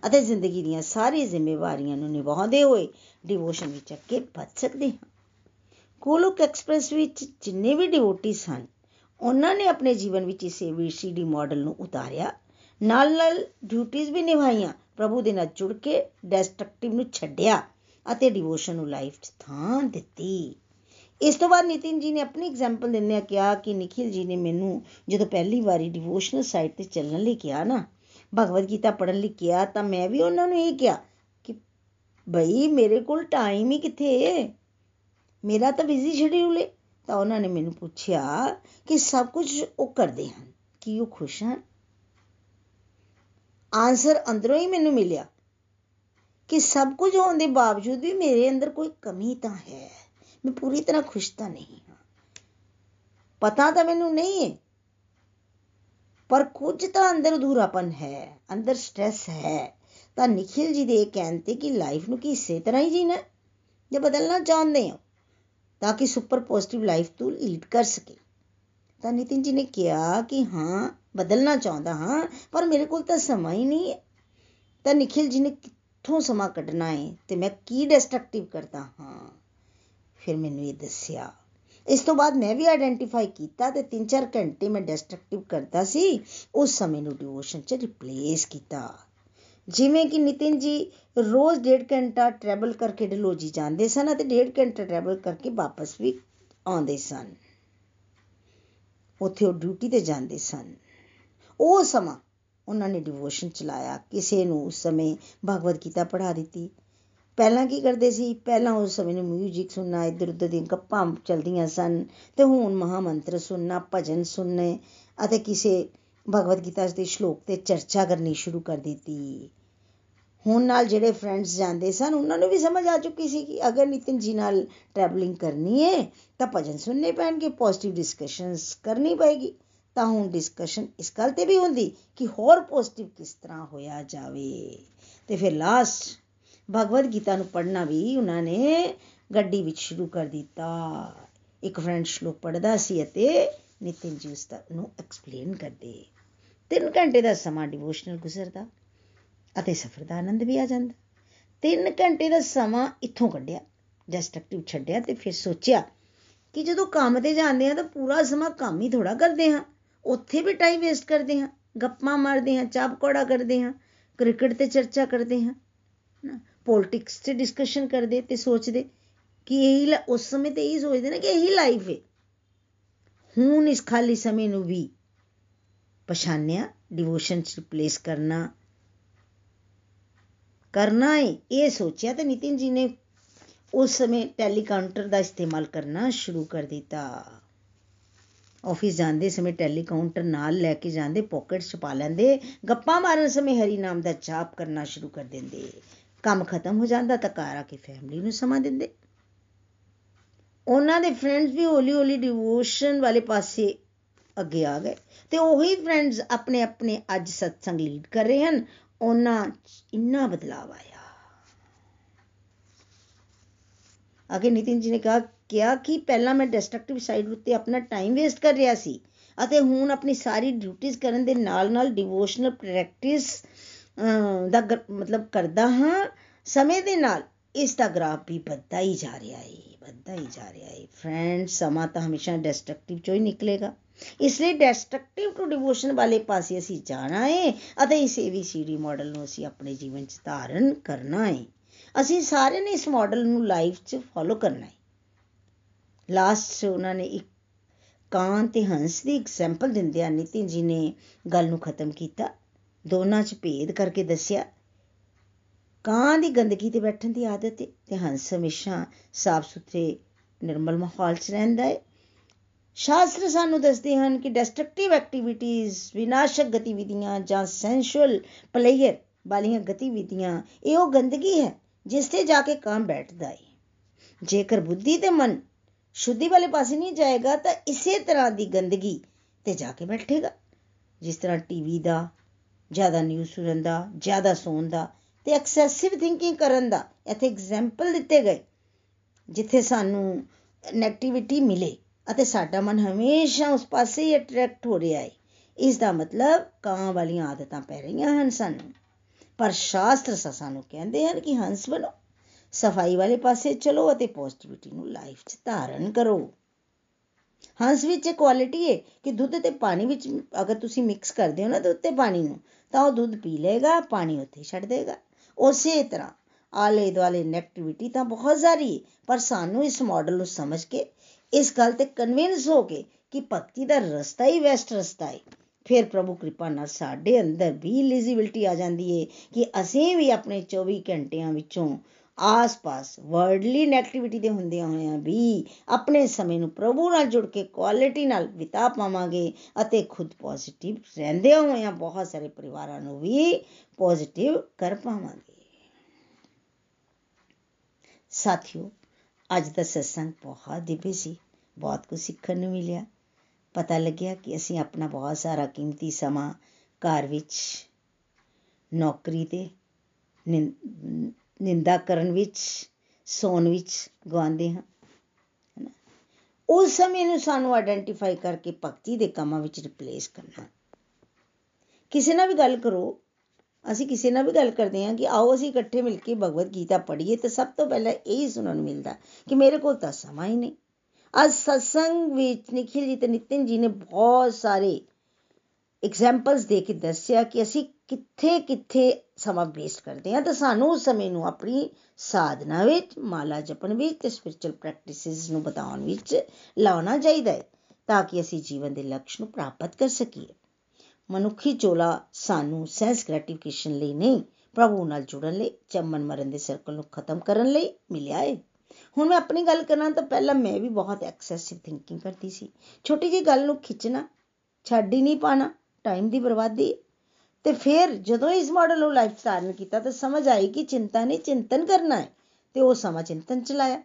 ਅਤੇ ਜ਼ਿੰਦਗੀ ਦੀਆਂ ਸਾਰੀ ਜ਼ਿੰਮੇਵਾਰੀਆਂ ਨੂੰ ਨਿਭਾਉਂਦੇ ਹੋਏ ਡਿਵੋਸ਼ਨ ਵਿੱਚ ਅੱਗੇ ਵਧ ਸਕਦੇ ਹਾਂ। ਗੋਲੋਕ ਐਕਸਪ੍ਰੈਸ ਵਿੱਚ ਜਿੰਨੇ ਵੀ ਡਿਵੋਟੀਸ ਹਨ, ਉਹਨਾਂ ਨੇ ਆਪਣੇ ਜੀਵਨ ਵਿੱਚ ਇਸ ਏਬੀਸੀਡੀ ਮਾਡਲ ਨੂੰ ਉਤਾਰਿਆ। ਨਾਲ ਨਾਲ ਡਿਊਟੀਆਂ ਵੀ ਨਿਭਾਈਆਂ, ਪ੍ਰਭੂ ਦੇ ਨਾਲ ਜੁੜ ਕੇ ਡਿਸਟਰਕਟਿਵ ਨੂੰ ਛੱਡਿਆ ਅਤੇ ਡਿਵੋਸ਼ਨ ਨੂੰ ਲਾਈਫ 'ਚ ਥਾਂ ਦਿੱਤੀ। ਇਸ ਤੋਂ ਬਾਅਦ ਨਿਤਿਨ ਜੀ ਨੇ ਆਪਣੀ ਐਗਜ਼ਾਮਪਲ ਦਿੰਦਿਆਂ ਕਿਹਾ ਕਿ ਨikhil ਜੀ ਨੇ ਮੈਨੂੰ ਜਦੋਂ ਪਹਿਲੀ ਵਾਰੀ ਡਿਵੋਸ਼ਨਲ ਸਾਈਟ ਤੇ ਚੱਲਣ ਲਈ ਕਿਹਾ ਨਾ ਭਗਵਦ ਗੀਤਾ ਪੜ੍ਹਨ ਲਈ ਕਿਹਾ ਤਾਂ ਮੈਂ ਵੀ ਉਹਨਾਂ ਨੂੰ ਇਹ ਕਿਹਾ ਕਿ ਬਈ ਮੇਰੇ ਕੋਲ ਟਾਈਮ ਹੀ ਕਿੱਥੇ ਹੈ ਮੇਰਾ ਤਾਂ ਬਿਜ਼ੀ ਸ਼ਡਿਊਲ ਹੈ ਤਾਂ ਉਹਨਾਂ ਨੇ ਮੈਨੂੰ ਪੁੱਛਿਆ ਕਿ ਸਭ ਕੁਝ ਉਹ ਕਰਦੇ ਹਨ, ਕੀ ਉਹ ਖੁਸ਼ ਹਨ? ਆਨਸਰ ਅੰਦਰੋਂ ਹੀ ਮੈਨੂੰ ਮਿਲਿਆ ਕਿ ਸਭ ਕੁਝ ਹੋਣ ਦੇ ਬਾਵਜੂਦ ਵੀ ਮੇਰੇ ਅੰਦਰ ਕੋਈ ਕਮੀ ਤਾਂ ਹੈ। ਮੈਂ ਪੂਰੀ ਤਰ੍ਹਾਂ ਖੁਸ਼ ਤਾਂ ਨਹੀਂ ਹਾਂ। ਪਤਾ ਤਾਂ ਮੈਨੂੰ ਨਹੀਂ ਹੈ ਪਰ ਕੁਝ ਤਾਂ ਅੰਦਰ ਅਧੂਰਾਪਨ ਹੈ, ਅੰਦਰ ਸਟ੍ਰੈਸ ਹੈ। ਤਾਂ ਨikhil ਜੀ ਦੇ ਕਹਿਣ ਤੇ ਕਿ ਲਾਈਫ ਨੂੰ ਕੀ ਇਸੇ ਤਰ੍ਹਾਂ ਹੀ ਜੀਣਾ ਜਾਂ ਬਦਲਣਾ ਚਾਹੁੰਦੇ ਹੋ, ਤਾਂ ਕਿ ਸੁਪਰ ਪੋਜ਼ਿਟਿਵ ਲਾਈਫ ਤੂੰ ਲੀਡ ਕਰ ਸਕੇ। ਤਾਂ ਨਿਤਿਨ ਜੀ ਨੇ ਕਿਹਾ ਕਿ ਹਾਂ, ਬਦਲਣਾ ਚਾਹੁੰਦਾ ਹਾਂ, ਪਰ ਮੇਰੇ ਕੋਲ ਤਾਂ ਸਮਾਂ ਹੀ ਨਹੀਂ ਹੈ। ਤਾਂ ਨikhil ਜੀ ਨੇ ਕਿੱਥੋਂ ਸਮਾਂ ਕੱਢਣਾ ਹੈ ਤੇ ਮੈਂ ਕੀ ਡਿਸਟਰਕਟਿਵ ਕਰਦਾ ਹਾਂ? ਫਿਰ ਮੈਨੂੰ ਇਹ ਦੱਸਿਆ ਇਸ ਤੋਂ ਬਾਅਦ ਮੈਂ ਵੀ ਆਇਡੈਂਟੀਫਾਈ ਕੀਤਾ ਤੇ 3-4 ਘੰਟੇ ਮੈਂ ਡਿਸਟਰਕਟਿਵ ਕਰਦਾ ਸੀ, ਉਸ ਸਮੇਂ ਨੂੰ ਡਿਵੋਸ਼ਨ 'ਚ ਰਿਪਲੇਸ ਕੀਤਾ। ਜਿਵੇਂ ਕਿ ਨਿਤਿਨ ਜੀ, ਰੋਜ਼ ਡੇਢ ਘੰਟਾ ਟਰੈਵਲ ਕਰਕੇ ਡਲੋਜੀ ਜਾਂਦੇ ਸਨ ਅਤੇ ਡੇਢ ਘੰਟਾ ਟਰੈਵਲ ਕਰਕੇ ਵਾਪਸ ਵੀ ਆਉਂਦੇ ਸਨ। ਉੱਥੇ ਉਹ ਡਿਊਟੀ ਤੇ ਜਾਂਦੇ ਸਨ। ਉਹ ਸਮਾਂ ਉਹਨਾਂ ਨੇ ਡਿਵੋਸ਼ਨ ਚਲਾਇਆ ਕਿਸੇ ਨੂੰ ਉਸ ਸਮੇਂ ਭਗਵਦ ਗੀਤਾ ਪੜ੍ਹਾ ਦਿੱਤੀ। ਪਹਿਲਾਂ ਕੀ ਕਰਦੇ ਸੀ? ਪਹਿਲਾਂ ਉਸ ਸਮੇਂ ਨੂੰ ਮਿਊਜ਼ਿਕ ਸੁਣਨਾ ਇੱਧਰ ਉੱਧਰ ਦੀਆਂ ਗੱਪਾਂ ਚਲਦੀਆਂ ਸਨ ਤੇ ਹੁਣ ਮਹਾਮੰਤਰ ਸੁਣਨਾ, ਭਜਨ ਸੁਣਨੇ ਅਤੇ ਕਿਸੇ ਭਗਵਦ ਗੀਤਾ ਦੇ ਸ਼ਲੋਕ ਤੇ ਚਰਚਾ ਕਰਨੀ ਸ਼ੁਰੂ ਕਰ ਦਿੱਤੀ। ਹੁਣ ਨਾਲ ਜਿਹੜੇ ਫਰੈਂਡਸ ਜਾਂਦੇ ਸਨ, ਉਹਨਾਂ ਨੂੰ ਵੀ ਸਮਝ ਆ ਚੁੱਕੀ ਸੀ ਕਿ ਅਗਰ ਨਿਤਿਨ ਜੀ ਨਾਲ ਟਰੈਵਲਿੰਗ ਕਰਨੀ ਹੈ ਤਾਂ ਭਜਨ ਸੁਣਨੇ ਪੈਣਗੇ ਪੋਜ਼ਿਟਿਵ ਡਿਸਕਸ਼ਨਸ ਕਰਨੀ ਪਏਗੀ। ਤਾਂ ਹੁਣ ਡਿਸਕਸ਼ਨ ਇਸ ਗੱਲ ਤੇ ਵੀ ਹੁੰਦੀ ਕਿ ਹੋਰ ਪੋਜ਼ਿਟਿਵ ਕਿਸ ਤਰ੍ਹਾਂ ਹੋਇਆ ਜਾਵੇ। ਤੇ ਫਿਰ ਲਾਸਟ ਭਗਵਦ ਗੀਤਾ ਨੂੰ ਪੜ੍ਹਨਾ ਵੀ ਉਹਨਾਂ ਨੇ ਗੱਡੀ ਵਿੱਚ ਸ਼ੁਰੂ ਕਰ ਦਿੱਤਾ। ਇੱਕ ਫਰੈਂਡ ਸ਼ਲੋਕ ਪੜ੍ਹਦਾ ਸੀ ਅਤੇ ਨਿਤਿਨ ਜੀ ਉਸ ਨੂੰ ਐਕਸਪਲੇਨ ਕਰਦੇ। 3 ਘੰਟੇ ਦਾ ਸਮਾਂ ਡਿਵੋਸ਼ਨਲ ਗੁਜ਼ਰਦਾ ਅਤੇ ਸਫ਼ਰ ਦਾ ਆਨੰਦ ਵੀ ਆ ਜਾਂਦਾ। 3 ਘੰਟੇ ਦਾ ਸਮਾਂ ਇੱਥੋਂ ਕੱਢਿਆ ਡਿਸਟਰਕਟਿਵ ਛੱਡਿਆ ਤੇ ਫਿਰ ਸੋਚਿਆ ਕਿ ਜਦੋਂ ਕੰਮ ਤੇ ਜਾਂਦੇ ਆ ਤਾਂ ਪੂਰਾ ਸਮਾਂ ਕੰਮ ਹੀ ਥੋੜਾ ਕਰਦੇ ਹਾਂ। ਉੱਥੇ ਵੀ ਟਾਈਮ ਵੇਸਟ ਕਰਦੇ ਹਾਂ, ਗੱਪਾਂ ਮਾਰਦੇ ਹਾਂ ਚਾਪ ਕੋੜਾ ਕਰਦੇ ਹਾਂ, ਕ੍ਰਿਕਟ ਤੇ ਚਰਚਾ ਕਰਦੇ ਹਾਂ ਨਾ ਪੋਲਿਟਿਕਸ ਤੇ ਡਿਸਕਸ਼ਨ ਕਰਦੇ ਤੇ ਸੋਚਦੇ ਕਿ ਇਹੀ ਉਸ ਸਮੇਂ ਤੇ ਇਹੀ ਸੋਚਦੇ ਨੇ ਕਿ ਇਹੀ ਲਾਈਫ ਹੈ ਹੁਣ ਇਸ ਖਾਲੀ ਸਮੇਂ ਨੂੰ ਵੀ ਪਛਾਨਿਆ ਡਿਵੋਸ਼ਨ ਚ ਰਿਪਲੇਸ ਕਰਨਾ ਕਰਨਾ ਹੈ ਇਹ ਸੋਚਿਆ ਤੇ ਨਿਤਿਨ ਜੀ ਨੇ ਉਸ ਸਮੇਂ ਟੈਲੀਕਾਊਂਟਰ ਦਾ ਇਸਤੇਮਾਲ ਕਰਨਾ ਸ਼ੁਰੂ ਕਰ ਦਿੱਤਾ। ਆਫਿਸ ਜਾਂਦੇ ਸਮੇਂ ਟੈਲੀਕਾਊਂਟਰ ਨਾਲ ਲੈ ਕੇ ਜਾਂਦੇ ਪਾਕਟ 'ਚ ਪਾ ਲੈਂਦੇ, ਗੱਪਾਂ ਮਾਰਨ ਸਮੇਂ ਹਰੀ ਨਾਮ ਦਾ ਜਾਪ ਕਰਨਾ ਸ਼ੁਰੂ ਕਰ ਦਿੰਦੇ। ਕੰਮ ਖਤਮ ਹੋ ਜਾਂਦਾ ਤਾਂ ਘਰ ਆ ਕੇ ਫੈਮਿਲੀ ਨੂੰ ਸਮਾਂ ਦਿੰਦੇ। ਉਹਨਾਂ ਦੇ ਫਰੈਂਡਸ ਵੀ ਹੌਲੀ ਹੌਲੀ ਡਿਵੋਸ਼ਨ ਵਾਲੇ ਪਾਸੇ ਅੱਗੇ ਆ ਗਏ ਤੇ ਉਹੀ ਫਰੈਂਡਸ ਆਪਣੇ ਆਪਣੇ ਅੱਜ ਸਤਸੰਗ ਲੀਡ ਕਰ ਰਹੇ ਹਨ। ਉਹਨਾਂ ਇੰਨਾ ਬਦਲਾਅ ਆਇਆ। ਅਗੇ ਨਿਤਿਨ ਜੀ ਨੇ ਕਿਹਾ ਕਿਹਾ ਕਿ ਪਹਿਲਾਂ ਮੈਂ ਡਿਸਟਰਕਟਿਵ ਸਾਈਡ ਉੱਤੇ ਆਪਣਾ ਟਾਈਮ ਵੇਸਟ ਕਰ ਰਿਹਾ ਸੀ ਅਤੇ ਹੁਣ ਆਪਣੀ ਸਾਰੀ ਡਿਊਟੀਆਂ ਕਰਨ ਦੇ ਨਾਲ ਨਾਲ ਡਿਵੋਸ਼ਨਲ ਪ੍ਰੈਕਟਿਸ ਦਾ ਮਤਲਬ ਕਰਦਾ ਹਾਂ ਸਮੇਂ ਦੇ ਨਾਲ, ਇਸ ਦਾ ਗ੍ਰਾਫ ਵੀ ਵੱਧਦਾ ਹੀ ਜਾ ਰਿਹਾ ਹੈ ਵੱਧਦਾ ਹੀ ਜਾ ਰਿਹਾ ਹੈ ਫਰੈਂਡ ਸਮਾਂ ਤਾਂ ਹਮੇਸ਼ਾ ਡਿਸਟਰਕਟਿਵ ਚੋਂ ਹੀ ਨਿਕਲੇਗਾ। ਇਸ ਲਈ ਡਿਸਟਰਕਟਿਵ ਟੂ ਡਿਵੋਸ਼ਨ ਵਾਲੇ ਪਾਸੇ ਅਸੀਂ ਜਾਣਾ ਹੈ ਅਤੇ ਇਸ ਏਬੀਸੀਡੀ ਮਾਡਲ ਨੂੰ ਅਸੀਂ ਆਪਣੇ ਜੀਵਨ 'ਚ ਧਾਰਨ ਕਰਨਾ ਹੈ ਅਸੀਂ ਸਾਰਿਆਂ ਨੇ ਇਸ ਮਾਡਲ ਨੂੰ ਲਾਈਫ 'ਚ ਫੋਲੋ ਕਰਨਾ ਹੈ ਲਾਸਟ ਉਹਨਾਂ ਨੇ ਇੱਕ ਕਾਂ ਤੇ ਹੰਸ ਦੀ ਐਗਜ਼ਾਮਪਲ ਦਿੰਦਿਆਂ ਨਿਤਿਨ ਜੀ ਨੇ ਗੱਲ ਨੂੰ ਖਤਮ ਕੀਤਾ। ਦੋਨਾਂ 'ਚ ਭੇਦ ਕਰਕੇ ਦੱਸਿਆ। ਕਾਂ ਦੀ ਗੰਦਗੀ ਤੇ ਬੈਠਣ ਦੀ ਆਦਤ ਹੈ ਤੇ ਹੰਸ ਹਮੇਸ਼ਾ ਸਾਫ਼ ਸੁਥਰੇ ਨਿਰਮਲ ਮਾਹੌਲ 'ਚ ਰਹਿੰਦਾ ਹੈ ਸ਼ਾਸਤਰ ਸਾਨੂੰ ਦੱਸਦੇ ਹਨ ਕਿ ਡਿਸਟਰਕਟਿਵ ਐਕਟੀਵਿਟੀਜ਼ ਵਿਨਾਸ਼ਕ ਗਤੀਵਿਧੀਆਂ ਜਾਂ ਸੈਂਸ਼ੂਅਲ ਪਲੇਅਰ ਵਾਲੀਆਂ ਗਤੀਵਿਧੀਆਂ, ਇਹ ਉਹ ਗੰਦਗੀ ਹੈ ਜਿਸ ਤੇ ਜਾ ਕੇ ਕਾਂ ਬੈਠਦਾ ਹੈ ਜੇਕਰ ਬੁੱਧੀ ਤੇ ਮਨ ਸ਼ੁੱਧੀ ਵਾਲੇ ਪਾਸੇ ਨਹੀਂ ਜਾਏਗਾ ਤਾਂ ਇਸੇ ਤਰ੍ਹਾਂ ਦੀ ਗੰਦਗੀ ਤੇ ਜਾ ਕੇ ਬੈਠੇਗਾ, ਜਿਸ ਤਰ੍ਹਾਂ ਟੀਵੀ ਦਾ ਜ਼ਿਆਦਾ ਨਿਊਜ਼ ਸੁਣਨ ਦਾ, ਜ਼ਿਆਦਾ ਸੌਣ ਦਾ ਤੇ ਐਕਸੈਸਿਵ ਥਿੰਕਿੰਗ ਕਰਨ ਦਾ। ਇੱਥੇ ਐਗਜ਼ਾਮਪਲ ਦਿੱਤੇ ਗਏ, ਜਿੱਥੇ ਸਾਨੂੰ ਨੈਗੇਟਿਵਿਟੀ ਮਿਲੇ ਅਤੇ ਸਾਡਾ ਮਨ ਹਮੇਸ਼ਾ ਉਸ ਪਾਸੇ ਹੀ ਅਟਰੈਕਟ ਹੋ ਰਿਹਾ ਹੈ ਇਸ ਦਾ ਮਤਲਬ ਕਾਂ ਵਾਲੀਆਂ ਆਦਤਾਂ ਪੈ ਰਹੀਆਂ ਹਨ ਸਾਨੂੰ। ਪਰ ਸ਼ਾਸਤਰ ਸਾਨੂੰ ਕਹਿੰਦੇ ਹਨ ਕਿ ਹੰਸ ਬਣੋ, ਸਫ਼ਾਈ ਵਾਲੇ ਪਾਸੇ ਚਲੋ ਅਤੇ ਪੋਜ਼ਿਟਿਵਿਟੀ ਨੂੰ ਲਾਈਫ 'ਚ ਧਾਰਨ ਕਰੋ। ਹੰਸ ਵਿੱਚ ਇੱਕ ਕੁਆਲਿਟੀ ਹੈ ਕਿ ਦੁੱਧ ਤੇ ਪਾਣੀ ਵਿੱਚ ਅਗਰ ਤੁਸੀਂ ਮਿਕਸ ਕਰਦੇ ਹੋ ਨਾ ਦੁੱਧ ਤੇ ਪਾਣੀ ਨੂੰ, ਤਾਂ ਉਹ ਦੁੱਧ ਪੀ ਲਏਗਾ, ਪਾਣੀ ਉੱਥੇ ਛੱਡ ਦੇਗਾ। ਉਸੇ ਤਰ੍ਹਾਂ ਆਲੇ ਦੁਆਲੇ ਨੈਗੇਟਿਵਿਟੀ ਤਾਂ ਬਹੁਤ ਸਾਰੀ ਪਰ ਸਾਨੂੰ ਇਸ ਮਾਡਲ ਨੂੰ ਸਮਝ ਕੇ, ਇਸ ਗੱਲ ਤੇ ਕਨਵਿੰਸ ਹੋ ਕੇ ਕਿ ਭਗਤੀ ਦਾ ਰਸਤਾ ਹੀ ਵੈਸਟ ਰਸਤਾ ਹੈ ਫਿਰ ਪ੍ਰਭੂ ਕਿਰਪਾ ਨਾਲ ਸਾਡੇ ਅੰਦਰ ਵੀ ਇਲੀਜੀਬਿਲਟੀ ਆ ਜਾਂਦੀ ਏ ਕਿ ਅਸੀਂ ਵੀ ਆਪਣੇ 24 ਘੰਟਿਆਂ ਵਿੱਚੋਂ ਆਸ-ਪਾਸ ਵਰਡਲੀ ਨੈਗੇਟਿਵਿਟੀ ਦੇ ਹੁੰਦਿਆਂ ਹੋਇਆਂ ਵੀ ਆਪਣੇ ਸਮੇਂ ਨੂੰ ਪ੍ਰਭੂ ਨਾਲ ਜੁੜ ਕੇ ਕੁਆਲਿਟੀ ਨਾਲ ਬਿਤਾ ਪਾਵਾਂਗੇ ਅਤੇ ਖੁਦ ਪੋਜ਼ਿਟਿਵ ਰਹਿੰਦਿਆਂ ਹੋਇਆਂ ਬਹੁਤ ਸਾਰੇ ਪਰਿਵਾਰਾਂ ਨੂੰ ਵੀ ਪੋਜ਼ਿਟਿਵ ਕਰ ਪਾਵਾਂਗੇ। ਸਾਥੀਓ, ਅੱਜ ਦਾ ਸਤਸੰਗ ਬਹੁਤ ਦਿਵਯ ਸੀ। ਬਹੁਤ ਕੁਝ ਸਿੱਖਣ ਨੂੰ ਮਿਲਿਆ। ਪਤਾ ਲੱਗਿਆ ਕਿ ਅਸੀਂ ਆਪਣਾ ਬਹੁਤ ਸਾਰਾ ਕੀਮਤੀ ਸਮਾਂ ਘਰ ਵਿੱਚ ਨੌਕਰੀ ਤੇ ਨਿੰਦਾ ਕਰਨ ਵਿੱਚ, ਸੌਣ ਵਿੱਚ ਗਵਾਉਂਦੇ ਹਾਂ ਉਸ ਸਮੇਂ ਨੂੰ ਸਾਨੂੰ ਆਇਡੈਂਟੀਫਾਈ ਕਰਕੇ ਭਗਤੀ ਦੇ ਕੰਮਾਂ ਵਿੱਚ ਰਿਪਲੇਸ ਕਰਨਾ। ਕਿਸੇ ਨਾਲ ਵੀ ਗੱਲ ਕਰੋ, ਅਸੀਂ ਕਿਸੇ ਨਾਲ ਵੀ ਗੱਲ ਕਰਦੇ ਹਾਂ ਕਿ ਆਓ ਅਸੀਂ ਇਕੱਠੇ ਮਿਲ ਕੇ ਭਗਵਦ ਗੀਤਾ ਪੜ੍ਹੀਏ ਤੇ ਸਭ ਤੋਂ ਪਹਿਲਾਂ ਇਹ ਸੁਣਨ ਨੂੰ ਮਿਲਦਾ ਕਿ ਮੇਰੇ ਕੋਲ ਤਾਂ ਸਮਾਂ ਹੀ ਨਹੀਂ। ਅੱਜ ਸਤਸੰਗ ਵਿੱਚ ਨikhil ji ਤੇ ਨਿਤਿਨ ji ਨੇ ਬਹੁਤ ਸਾਰੇ ਐਗਜ਼ਾਮਪਲਸ ਦੇ ਕੇ ਦੱਸਿਆ ਕਿ ਅਸੀਂ ਕਿੱਥੇ ਕਿੱਥੇ ਸਮਾਂ ਵੇਸਟ ਕਰਦੇ ਹਾਂ ਤਾਂ ਸਾਨੂੰ ਉਸ ਸਮੇਂ ਨੂੰ ਆਪਣੀ ਸਾਧਨਾ ਵਿੱਚ, ਮਾਲਾ ਜਪਣ ਵਿੱਚ ਤੇ ਸਪਿਰਚੁਅਲ ਪ੍ਰੈਕਟਿਸਿਸ ਨੂੰ ਬਤਾਉਣ ਵਿੱਚ ਲਾਉਣਾ ਚਾਹੀਦਾ ਹੈ ਤਾਂ ਕਿ ਅਸੀਂ ਜੀਵਨ ਦੇ ਲਕਸ਼ ਨੂੰ ਪ੍ਰਾਪਤ ਕਰ ਸਕੀਏ। ਮਨੁੱਖੀ ਚੋਲਾ ਸਾਨੂੰ ਸੈਂਸ ਗ੍ਰੈਟੀਫਿਕੇਸ਼ਨ ਲਈ ਨਹੀਂ, ਪ੍ਰਭੂ ਨਾਲ ਜੁੜਨ ਲਈ, ਚੰਮਨ ਮਰਨ ਦੇ ਸਰਕਲ ਨੂੰ ਖਤਮ ਕਰਨ ਲਈ ਮਿਲਿਆ ਹੈ ਹੁਣ ਮੈਂ ਆਪਣੀ ਗੱਲ ਕਰਾਂ ਤਾਂ ਪਹਿਲਾਂ ਮੈਂ ਵੀ ਬਹੁਤ ਐਕਸੈਸਿਵ ਥਿੰਕਿੰਗ ਕਰਦੀ ਸੀ। ਛੋਟੀ ਜੀ ਗੱਲ ਨੂੰ ਖਿੱਚਣਾ, ਛੱਡ ਹੀ ਨਹੀਂ ਪਾਣਾ ਟਾਈਮ ਦੀ ਬਰਬਾਦੀ ਤੇ ਫਿਰ ਜਦੋਂ ਇਸ ਮਾਡਲ ਨੂੰ ਲਾਈਫ ਧਾਰਨ ਕੀਤਾ ਤਾਂ ਸਮਝ ਆਈ ਕਿ ਚਿੰਤਾ ਨਹੀਂ ਚਿੰਤਨ ਕਰਨਾ ਹੈ ਤੇ ਉਹ ਸਮਾਂ ਚਿੰਤਨ ਚਲਾਇਆ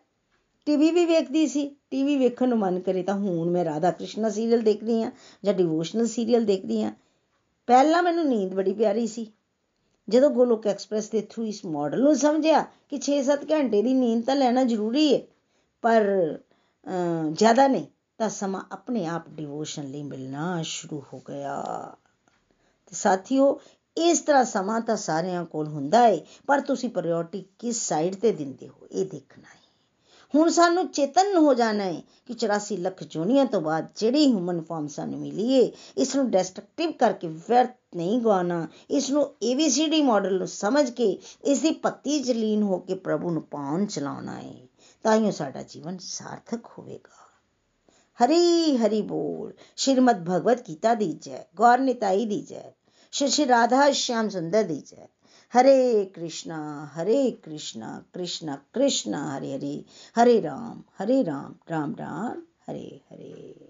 ਟੀਵੀ ਵੀ ਵੇਖਦੀ ਸੀ। ਟੀਵੀ ਵੇਖਣ ਨੂੰ ਮਨ ਕਰੇ ਤਾਂ ਹੁਣ ਮੈਂ ਰਾਧਾ ਕ੍ਰਿਸ਼ਨਾ ਸੀਰੀਅਲ ਦੇਖਦੀ ਆ ਜਾਂ ਡਿਵੋਸ਼ਨਲ ਸੀਰੀਅਲ ਦੇਖਦੀ ਆ ਪਹਿਲਾਂ ਮੈਨੂੰ ਨੀਂਦ ਬੜੀ ਪਿਆਰੀ ਸੀ। ਜਦੋਂ ਗੋਲੋਕ ਐਕਸਪ੍ਰੈਸ ਦੇ ਥਰੂ ਇਸ ਮਾਡਲ ਨੂੰ ਸਮਝਿਆ ਕਿ 6-7 ਘੰਟੇ ਦੀ ਨੀਂਦ ਤਾਂ ਲੈਣਾ ਜ਼ਰੂਰੀ ਹੈ, ਪਰ ਜ਼ਿਆਦਾ ਨਹੀਂ। ਤਾਂ ਸਮਾਂ ਆਪਣੇ ਆਪ ਡਿਵੋਸ਼ਨ ਲਈ ਮਿਲਣਾ ਸ਼ੁਰੂ ਹੋ ਗਿਆ। ਤੇ ਸਾਥੀਓ, ਇਸ ਤਰ੍ਹਾਂ ਸਮਾਂ ਤਾਂ ਸਾਰਿਆਂ ਕੋਲ ਹੁੰਦਾ ਹੈ ਪਰ ਤੁਸੀਂ ਪ੍ਰਾਇੋਰਟੀ ਕਿਸ ਸਾਈਡ ਤੇ ਦਿੰਦੇ ਹੋ, ਇਹ ਦੇਖਣਾ ਹੈ ਹੁਣ ਸਾਨੂੰ ਚੇਤਨ ਹੋ ਜਾਣਾ ਹੈ ਕਿ 84 ਲੱਖ ਜੋਨੀਆਂ ਤੋਂ ਬਾਅਦ ਜਿਹੜੀ ਹਿਊਮਨ ਫਾਰਮ ਸਾਨੂੰ ਮਿਲੀ ਏ ਇਸ ਨੂੰ ਡਿਸਟਰਕਟਿਵ ਕਰਕੇ ਵਿਅਰਥ ਨਹੀਂ ਗਵਾਉਣਾ ਇਸ ਨੂੰ ABCD ਮਾਡਲ ਨੂੰ ਸਮਝ ਕੇ ਇਸ ਦੀ ਭਗਤੀ ਚ ਲੀਨ ਹੋ ਕੇ ਪ੍ਰਭੂ ਨੂੰ ਪਾਉਣ ਚਲਾਉਣਾ ਹੈ ਤਾਂ ਹੀ ਸਾਡਾ ਜੀਵਨ ਸਾਰਥਕ ਹੋਵੇਗਾ। हरे हरि बोल, श्रीमद भगवत गीता दी जय गौर निताई दी जय श्री श्री राधा श्याम सुंदर दी जय हरे कृष्णा हरे कृष्णा कृष्णा कृष्णा, हरे हरे हरे राम हरे राम राम राम, हरे हरे।